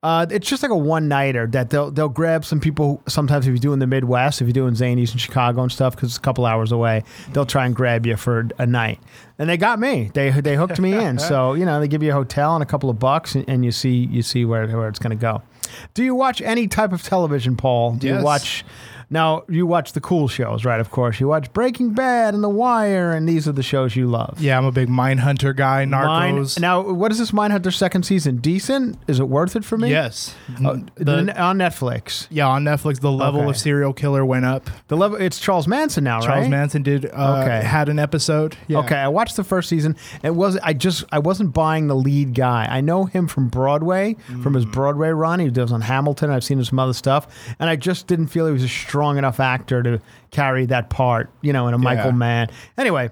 Uh, it's just like a one nighter that they'll they'll grab some people. Sometimes if you do in the Midwest, if you're doing Zanies in Chicago and stuff, because it's a couple hours away, they'll try and grab you for a night. And they got me. They they hooked me in. So you know they give you a hotel and a couple of bucks, and, and you see you see where where it's going to go. Do you watch any type of television, Paul? Do you watch? Now you watch the cool shows, right? Of course, you watch Breaking Bad and The Wire, and these are the shows you love. Yeah, I'm a big Mindhunter guy. Mine, Narcos. now, what is this Mindhunter second season? Decent? Is it worth it for me? yes. Uh, The- on Netflix. yeah, on Netflix, the level Okay. of serial killer went up. The level. It's Charles Manson now, Charles right? Charles Manson did uh, Okay. had an episode. Yeah. Okay, I watched the first season. It was I just I wasn't buying the lead guy. I know him from Broadway, from Mm. his Broadway run. He does on Hamilton. I've seen him some other stuff, and I just didn't feel he was a strong enough actor to carry that part. You know, in a Michael Mann. Anyway.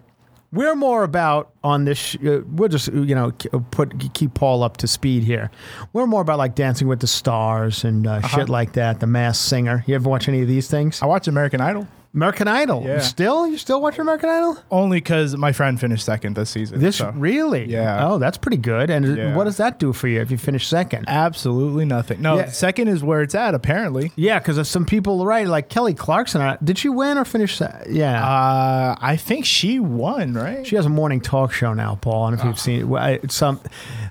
We're more about on this. sh- Uh, we'll just uh, you know put keep Paul up to speed here. We're more about like Dancing with the Stars and uh, Uh-huh. shit like that. The Masked Singer. You ever watch any of these things? I watch American Idol American Idol. Yeah. Still, you still watch American Idol? only because my friend finished second this season. This so really? Yeah. Oh, that's pretty good. And Yeah. what does that do for you if you finish second? absolutely nothing. No, Yeah. second is where it's at. Apparently, Yeah, because some people, right? Like Kelly Clarkson. uh, Did she win or finish? se- Yeah. uh, I think she won. Right? she has a morning talk show now, Paul. I don't know if you've seen it. Some,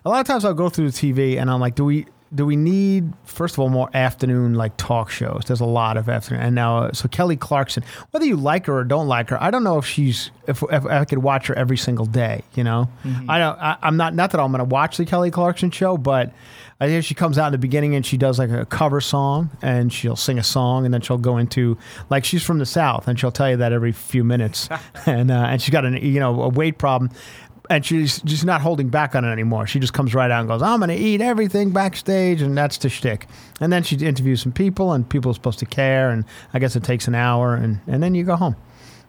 a lot of times I'll go through the TV and I'm like, do we do we need first of all more afternoon like talk shows? There's a lot of afternoon, and now uh, so Kelly Clarkson. Whether you like her or don't like her, I don't know if she's if, if I could watch her every single day. You know, I don't. I, I'm not not that I'm going to watch the Kelly Clarkson show, but. I think she comes out in the beginning and she does like a cover song and she'll sing a song and then she'll go into like she's from the south and she'll tell you that every few minutes and uh, and she's got an you know a weight problem and she's just not holding back on it anymore. She just comes right out and goes, "I'm going to eat everything backstage," and that's the shtick. And then she interviews some people, and people are supposed to care, and I guess it takes an hour, and and then you go home.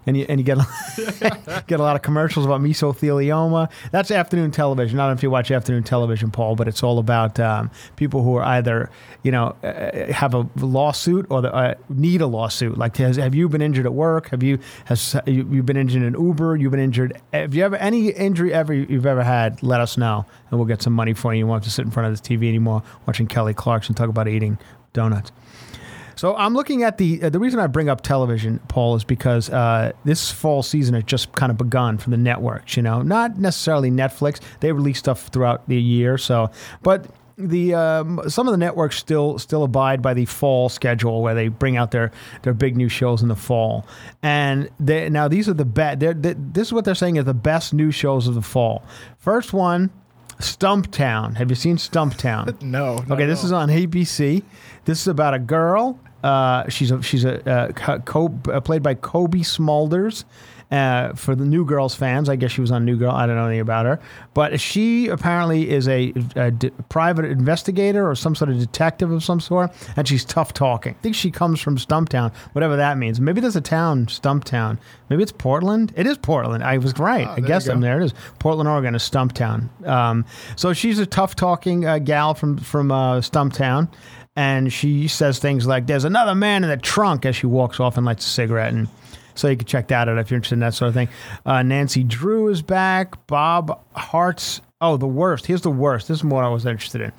And you, and you get a, get a lot of commercials about mesothelioma. That's afternoon television. I don't know if you watch afternoon television, Paul, but it's all about um, people who are either you know uh, have a lawsuit or the, uh, need a lawsuit. Like, has, have you been injured at work? Have you has you, you've been injured in Uber? You've been injured. Have you ever any injury ever you've ever had? Let us know, and we'll get some money for you. You won't have to sit in front of this TV anymore watching Kelly Clarkson talk about eating donuts. So I'm looking at the uh, the reason I bring up television, Paul, is because uh, this fall season has just kind of begun for the networks. You know, not necessarily Netflix. They release stuff throughout the year. So, but the um, some of the networks still still abide by the fall schedule where they bring out their their big new shows in the fall, and they, now these are the best. This is what they're saying is the best new shows of the fall. First one, Stumptown. Have you seen Stumptown? No. Okay, this is on ABC. This is about a girl. Uh, she's a she's a uh, co- co- uh, played by Cobie Smulders. Uh, for the New Girls fans, I guess she was on New Girl. I don't know anything about her, but she apparently is a, a d- private investigator or some sort of detective of some sort, and she's tough talking. I think she comes from Stumptown, whatever that means. Maybe there's a town, Stumptown. Maybe it's Portland. It is Portland. I was right. I there guess. I'm there. It is Portland, Oregon, is Stumptown. Um, so she's a tough talking uh, gal from from uh, Stumptown, and she says things like, "There's another man in the trunk" as she walks off and lights a cigarette. And so you can check that out if you're interested in that sort of thing. Uh, Nancy Drew is back. Bob Hearts. Oh, the worst. Here's the worst. This is what I was interested in.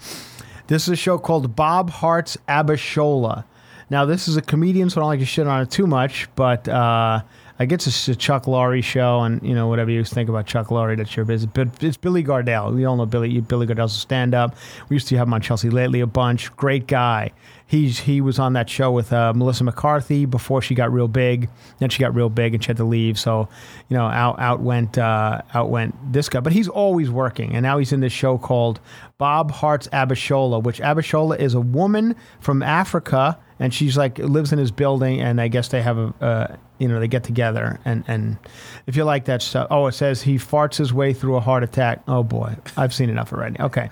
This is a show called Bob Hearts Abishola. Now, this is a comedian, so I don't like to shit on it too much, but uh, I guess it's a Chuck Lorre show, and you know whatever you think about Chuck Lorre, that's your business. But it's Billy Gardell. We all know Billy. Billy Gardell's a stand-up. We used to have him on Chelsea lately a bunch. Great guy. He's he was on that show with uh, Melissa McCarthy before she got real big. Then she got real big and she had to leave. So, you know, out out went uh, out went this guy. But he's always working, and now he's in this show called Bob Hearts Abishola, which Abishola is a woman from Africa, and she's like lives in his building, and I guess they have a. You know, they get together, and, and if you like that stuff, oh, it says he farts his way through a heart attack. Oh boy, I've seen enough already. Okay,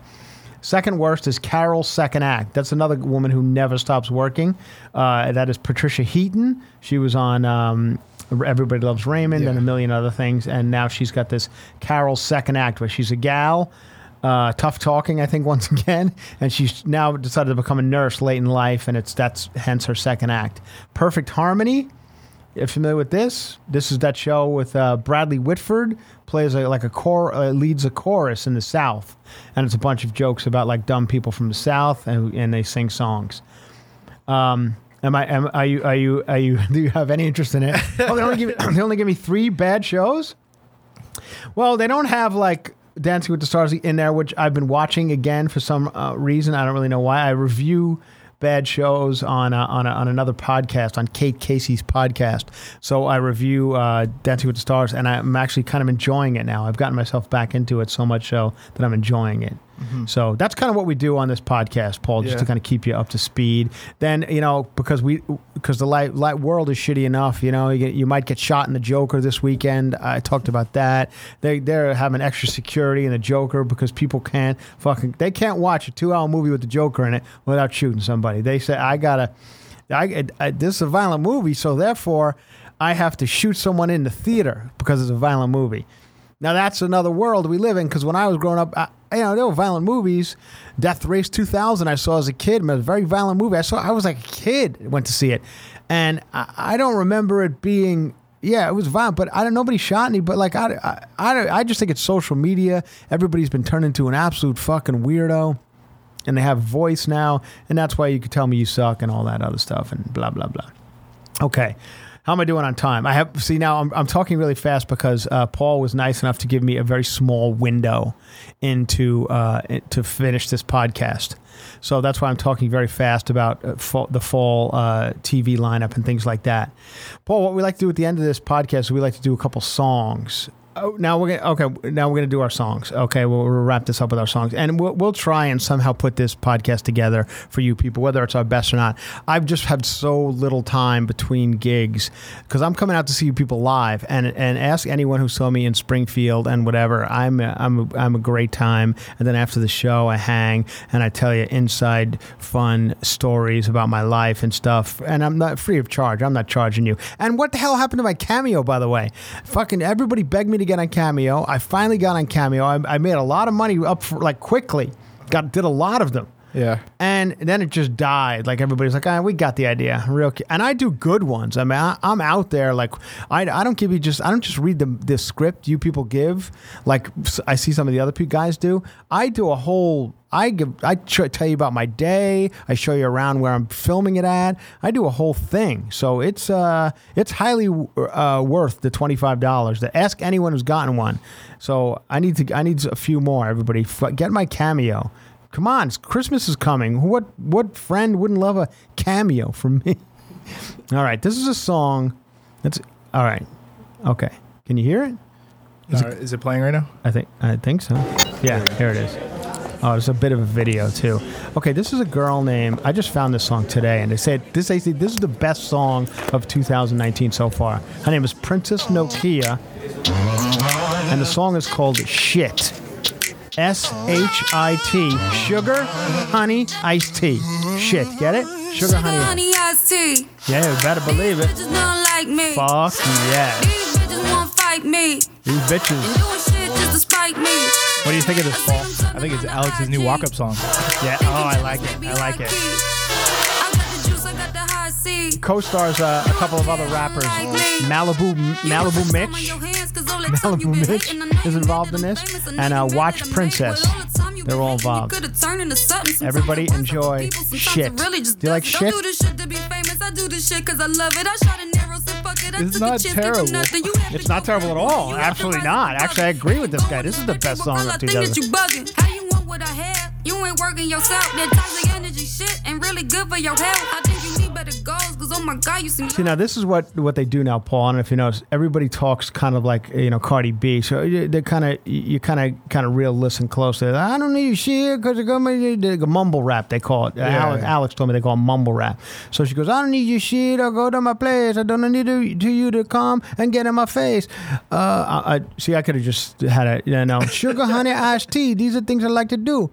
Second worst is Carol's second act. That's another woman who never stops working. Uh, that is Patricia Heaton. She was on um, Everybody Loves Raymond and a million other things, and now she's got this Carol's second act where she's a gal. Uh, tough talking, I think, once again, and she's now decided to become a nurse late in life, and it's that's hence her second act. Perfect Harmony, you familiar with this? This is that show with uh, Bradley Whitford plays a, like a core uh, leads a chorus in the South, and it's a bunch of jokes about like dumb people from the South, and and they sing songs. Um, am I? Am, are you? Are you? Are you? Do you have any interest in it? Oh, they only give me, they only give me three bad shows. Well, they don't have like Dancing with the Stars in there, which I've been watching again for some uh, reason. I don't really know why. I review bad shows on uh, on, a, on another podcast, on Kate Casey's podcast. So I review uh, Dancing with the Stars, and I'm actually kind of enjoying it now. I've gotten myself back into it so much so that I'm enjoying it. Mm-hmm. So that's kind of what we do on this podcast, Paul, just Yeah. to kind of keep you up to speed. Then you know because we because the light, light world is shitty enough. You know you, get, you might get shot in the Joker this weekend. I talked about that. They they're having extra security in the Joker because people can't fucking they can't watch a two hour movie with the Joker in it without shooting somebody. They say I gotta. I, I, this is a violent movie, so therefore I have to shoot someone in the theater because it's a violent movie. Now that's another world we live in because when I was growing up, I, you know, there were violent movies. Death Race 2000 I saw as a kid, a very violent movie. I saw, I was like a kid, went to see it, and I, I don't remember it being. Yeah, it was violent, but I don't. Nobody shot me. But like, I, I, I, I just think it's social media. Everybody's been turned into an absolute fucking weirdo and they have voice now, and that's why you could tell me you suck and all that other stuff and blah blah blah. Okay, how am I doing on time? I have see now. I'm, I'm talking really fast because uh, Paul was nice enough to give me a very small window into uh, to finish this podcast. So that's why I'm talking very fast about uh, fall, the fall uh, TV lineup and things like that. Paul, what we like to do at the end of this podcast is we like to do a couple songs. Oh, now we're gonna okay. Now we're gonna do our songs. Okay, we'll, we'll wrap this up with our songs, and we'll, we'll try and somehow put this podcast together for you people, whether it's our best or not. I've just had so little time between gigs because I'm coming out to see you people live, and and ask anyone who saw me in Springfield and whatever. I'm a, I'm a, I'm a great time, and then after the show, I hang and I tell you inside fun stories about my life and stuff, and I'm not free of charge. I'm not charging you. And what the hell happened to my cameo, by the way? Fucking everybody begged me to get on Cameo. I finally got on Cameo. I, I made a lot of money up for like quickly. Got did a lot of them. Yeah. And then it just died. Like everybody's like, ah, we got the idea. Real, ki-" and I do good ones. I mean, I, I'm out there. Like, I, I don't give you just, I don't just read the the script you people give. Like I see some of the other guys do. I do a whole. I give. I tr- tell you about my day. I show you around where I'm filming it at. I do a whole thing. So it's uh it's highly uh, worth the twenty five dollars. To ask anyone who's gotten one. So I need to. I need a few more. Everybody, get my cameo Come on, it's- Christmas is coming. What what friend wouldn't love a cameo from me? all right, this is a song. That's all right. Okay, can you hear it? Is it, uh, is it playing right now? I think I think so. Yeah, here it is. Oh, there's a bit of a video too. Okay, this is a girl named. I just found this song today, and they said this. They say this is the best song of 2019 so far. Her name is Princess Nokia, and the song is called "Shit." S H I T. Sugar, honey, iced tea. Shit, get it? Sugar, honey. honey iced tea. Yeah, you better believe it. Bitches don't like me. Fuck yeah. These bitches won't fight me. These bitches. Doing shit just to spite me. What do you think of this, Paul? I think it's Alex's new walk-up song. Yeah. Oh, I like it. I like it. I got the juice, I got the high C. co-stars uh, a couple of other rappers. Malibu Malibu Mitch, Malibu Mitch is involved in this, and uh, Watch Princess. They're all involved. Everybody enjoy shit. Do you like shit? It's not terrible. It's not terrible at all. Absolutely not. Actually, I agree with this guy. This is the best song of 2000. you bugging. You want what I have? You ain't working yourself. That toxic energy shit ain't really good for your health. I think you need better goals, cause oh my god, you see me. See now, this is what what they do now, Paul. I don't know if you notice. Everybody talks kind of like you know Cardi B, so you- they're kind of you kind of kind of real listen closely. I don't need your shit because they go they go mumble rap. They call it. Alex, yeah. Alex told me they call it mumble rap. So she goes, I don't need your shit. I'll go to my place. I don't need to, to you to come and get in my face. Uh, I, I see. I could have just had a you know sugar, honey, iced tea. These are things I like to do.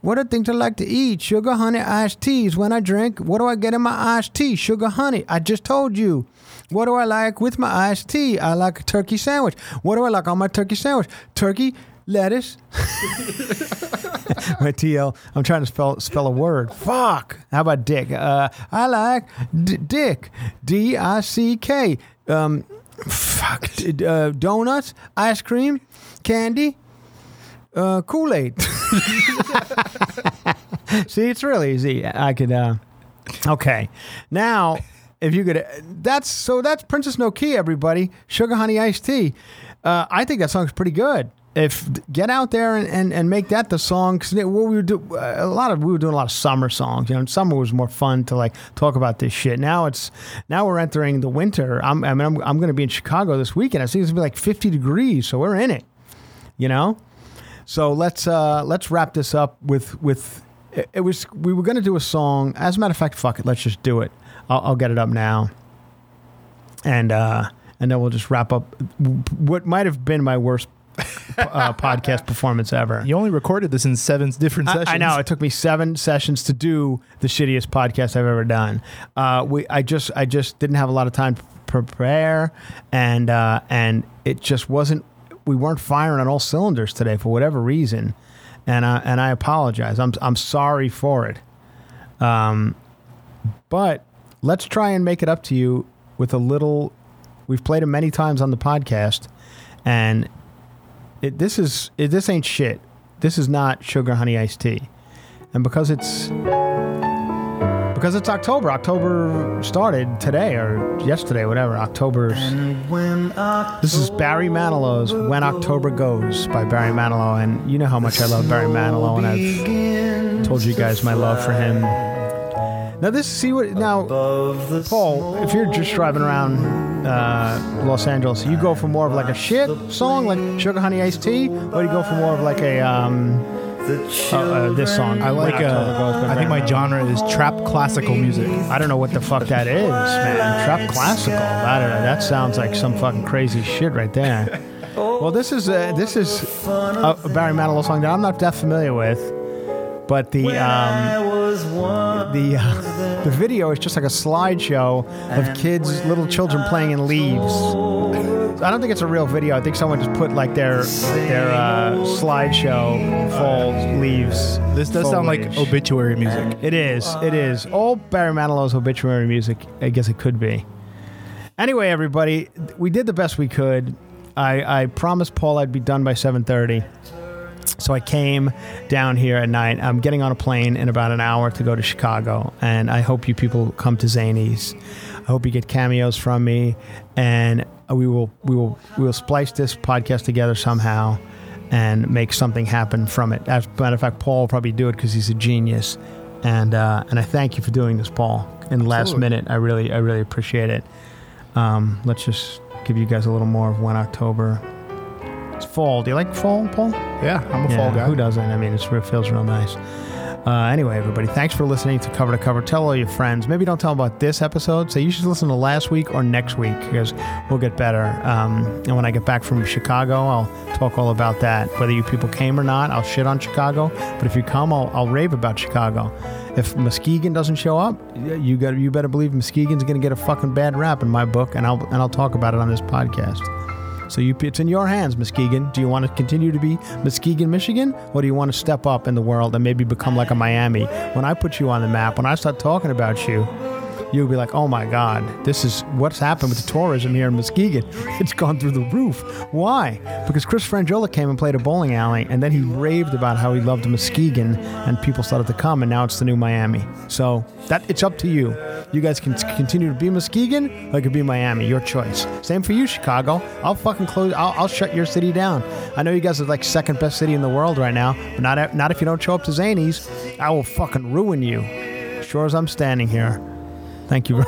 What are things I like to eat? Sugar, honey, iced teas. When I drink, what do I get in my iced tea? Sugar, honey. I just told you. What do I like with my iced tea? I like a turkey sandwich. What do I like on my turkey sandwich? Turkey, lettuce. my TL. I'm trying to spell spell a word. Fuck. How about dick? Uh, I like d- dick. D I C K. Um, fuck. D- uh, donuts, ice cream, candy, uh, Kool Aid. See, it's really easy. I could. Uh, okay, now if you could, that's so that's Princess Nokia. Everybody, sugar honey iced tea. Uh, I think that song's pretty good. If get out there and, and, and make that the song, because what we were do uh, a lot of we were doing a lot of summer songs. You know, summer was more fun to like talk about this shit. Now it's now we're entering the winter. I'm I mean I'm, I'm going to be in Chicago this weekend. I think it's gonna be like 50 degrees, so we're in it. You know. So let's uh, let's wrap this up with with it, it was we were going to do a song. As a matter of fact, fuck it, let's just do it. I'll, I'll get it up now, and uh, and then we'll just wrap up what might have been my worst uh, podcast performance ever. You only recorded this in seven different I, sessions. I know it took me seven sessions to do the shittiest podcast I've ever done. Uh, we I just I just didn't have a lot of time to prepare, and uh, and it just wasn't. We weren't firing on all cylinders today for whatever reason, and I and I apologize. I'm I'm sorry for it. Um, but let's try and make it up to you with a little. We've played it many times on the podcast, and it, this is it, this ain't shit. This is not sugar honey iced tea, and because it's because it's October. October started today or yesterday, whatever. October's. This is Barry Manilow's "When October Goes" by Barry Manilow, and you know how much I love Barry Manilow, and I've told you guys my love for him. Now this see what now, Paul. If you're just driving around uh, Los Angeles, you go for more of like a shit song, like Sugar Honey Iced Tea, or you go for more of like a um, uh, uh, this song. I like. When October Goes by Uh, I think my genre is trap classical music. I don't know what the fuck that is, man. Trap classical. I don't know. That sounds like some fucking crazy shit right there. Well, this is uh, this is a, a Barry Manilow song that I'm not that familiar with, but the um, the uh, the video is just like a slideshow of kids, little children playing in leaves. I don't think it's a real video. I think someone just put like their their uh, slideshow fall leaves. This does sound like foliage. obituary music. It is. It is. All Barry Manilow's obituary music, I guess it could be. Anyway, everybody, we did the best we could. I, I promised Paul I'd be done by 7.30. So I came down here at night. I'm getting on a plane in about an hour to go to Chicago. And I hope you people come to Zanies. I hope you get cameos from me. And we will we will we will splice this podcast together somehow. and make something happen from it. As a matter of fact, Paul will probably do it because he's a genius. And uh, and I thank you for doing this, Paul. In the last Absolutely. minute, I really I really appreciate it. Um, let's just give you guys a little more of when October. It's fall. Do you like fall, Paul? Yeah, I'm a Yeah, fall guy. Who doesn't? I mean, it's, it feels real nice. Uh, anyway, everybody, thanks for listening to Cover to Cover. Tell all your friends. Maybe don't tell them about this episode. Say you should listen to last week or next week because we'll get better. Um, and when I get back from Chicago, I'll talk all about that. Whether you people came or not, I'll shit on Chicago. But if you come, I'll, I'll rave about Chicago. If Muskegon doesn't show up, you got you better believe Muskegon's going to get a fucking bad rap in my book, and I'll and I'll talk about it on this podcast. So you, it's in your hands, Muskegon. Do you want to continue to be Muskegon, Michigan, or do you want to step up in the world and maybe become like a Miami? When I put you on the map, when I start talking about you, you'll be like, "Oh my God, this is what's happened with the tourism here in Muskegon. It's gone through the roof. Why? Because Chris Franjola came and played a bowling alley, and then he raved about how he loved Muskegon, and people started to come, and now it's the new Miami. So that it's up to you. You guys can continue to be Muskegon, or it could be Miami. Your choice. Same for you, Chicago. I'll fucking close. I'll, I'll shut your city down. I know you guys are like second best city in the world right now, but not not if you don't show up to Zanies. I will fucking ruin you. Sure as I'm standing here. Thank you.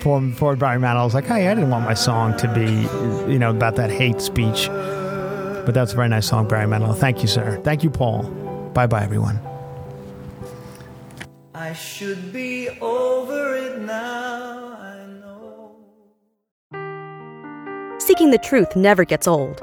poor, poor Barry Manilow was like, hey, I didn't want my song to be, you know, about that hate speech. But that's a very nice song, Barry Manilow. Thank you, sir. Thank you, Paul. Bye bye, everyone. I should be over it now, I know. Seeking the truth never gets old.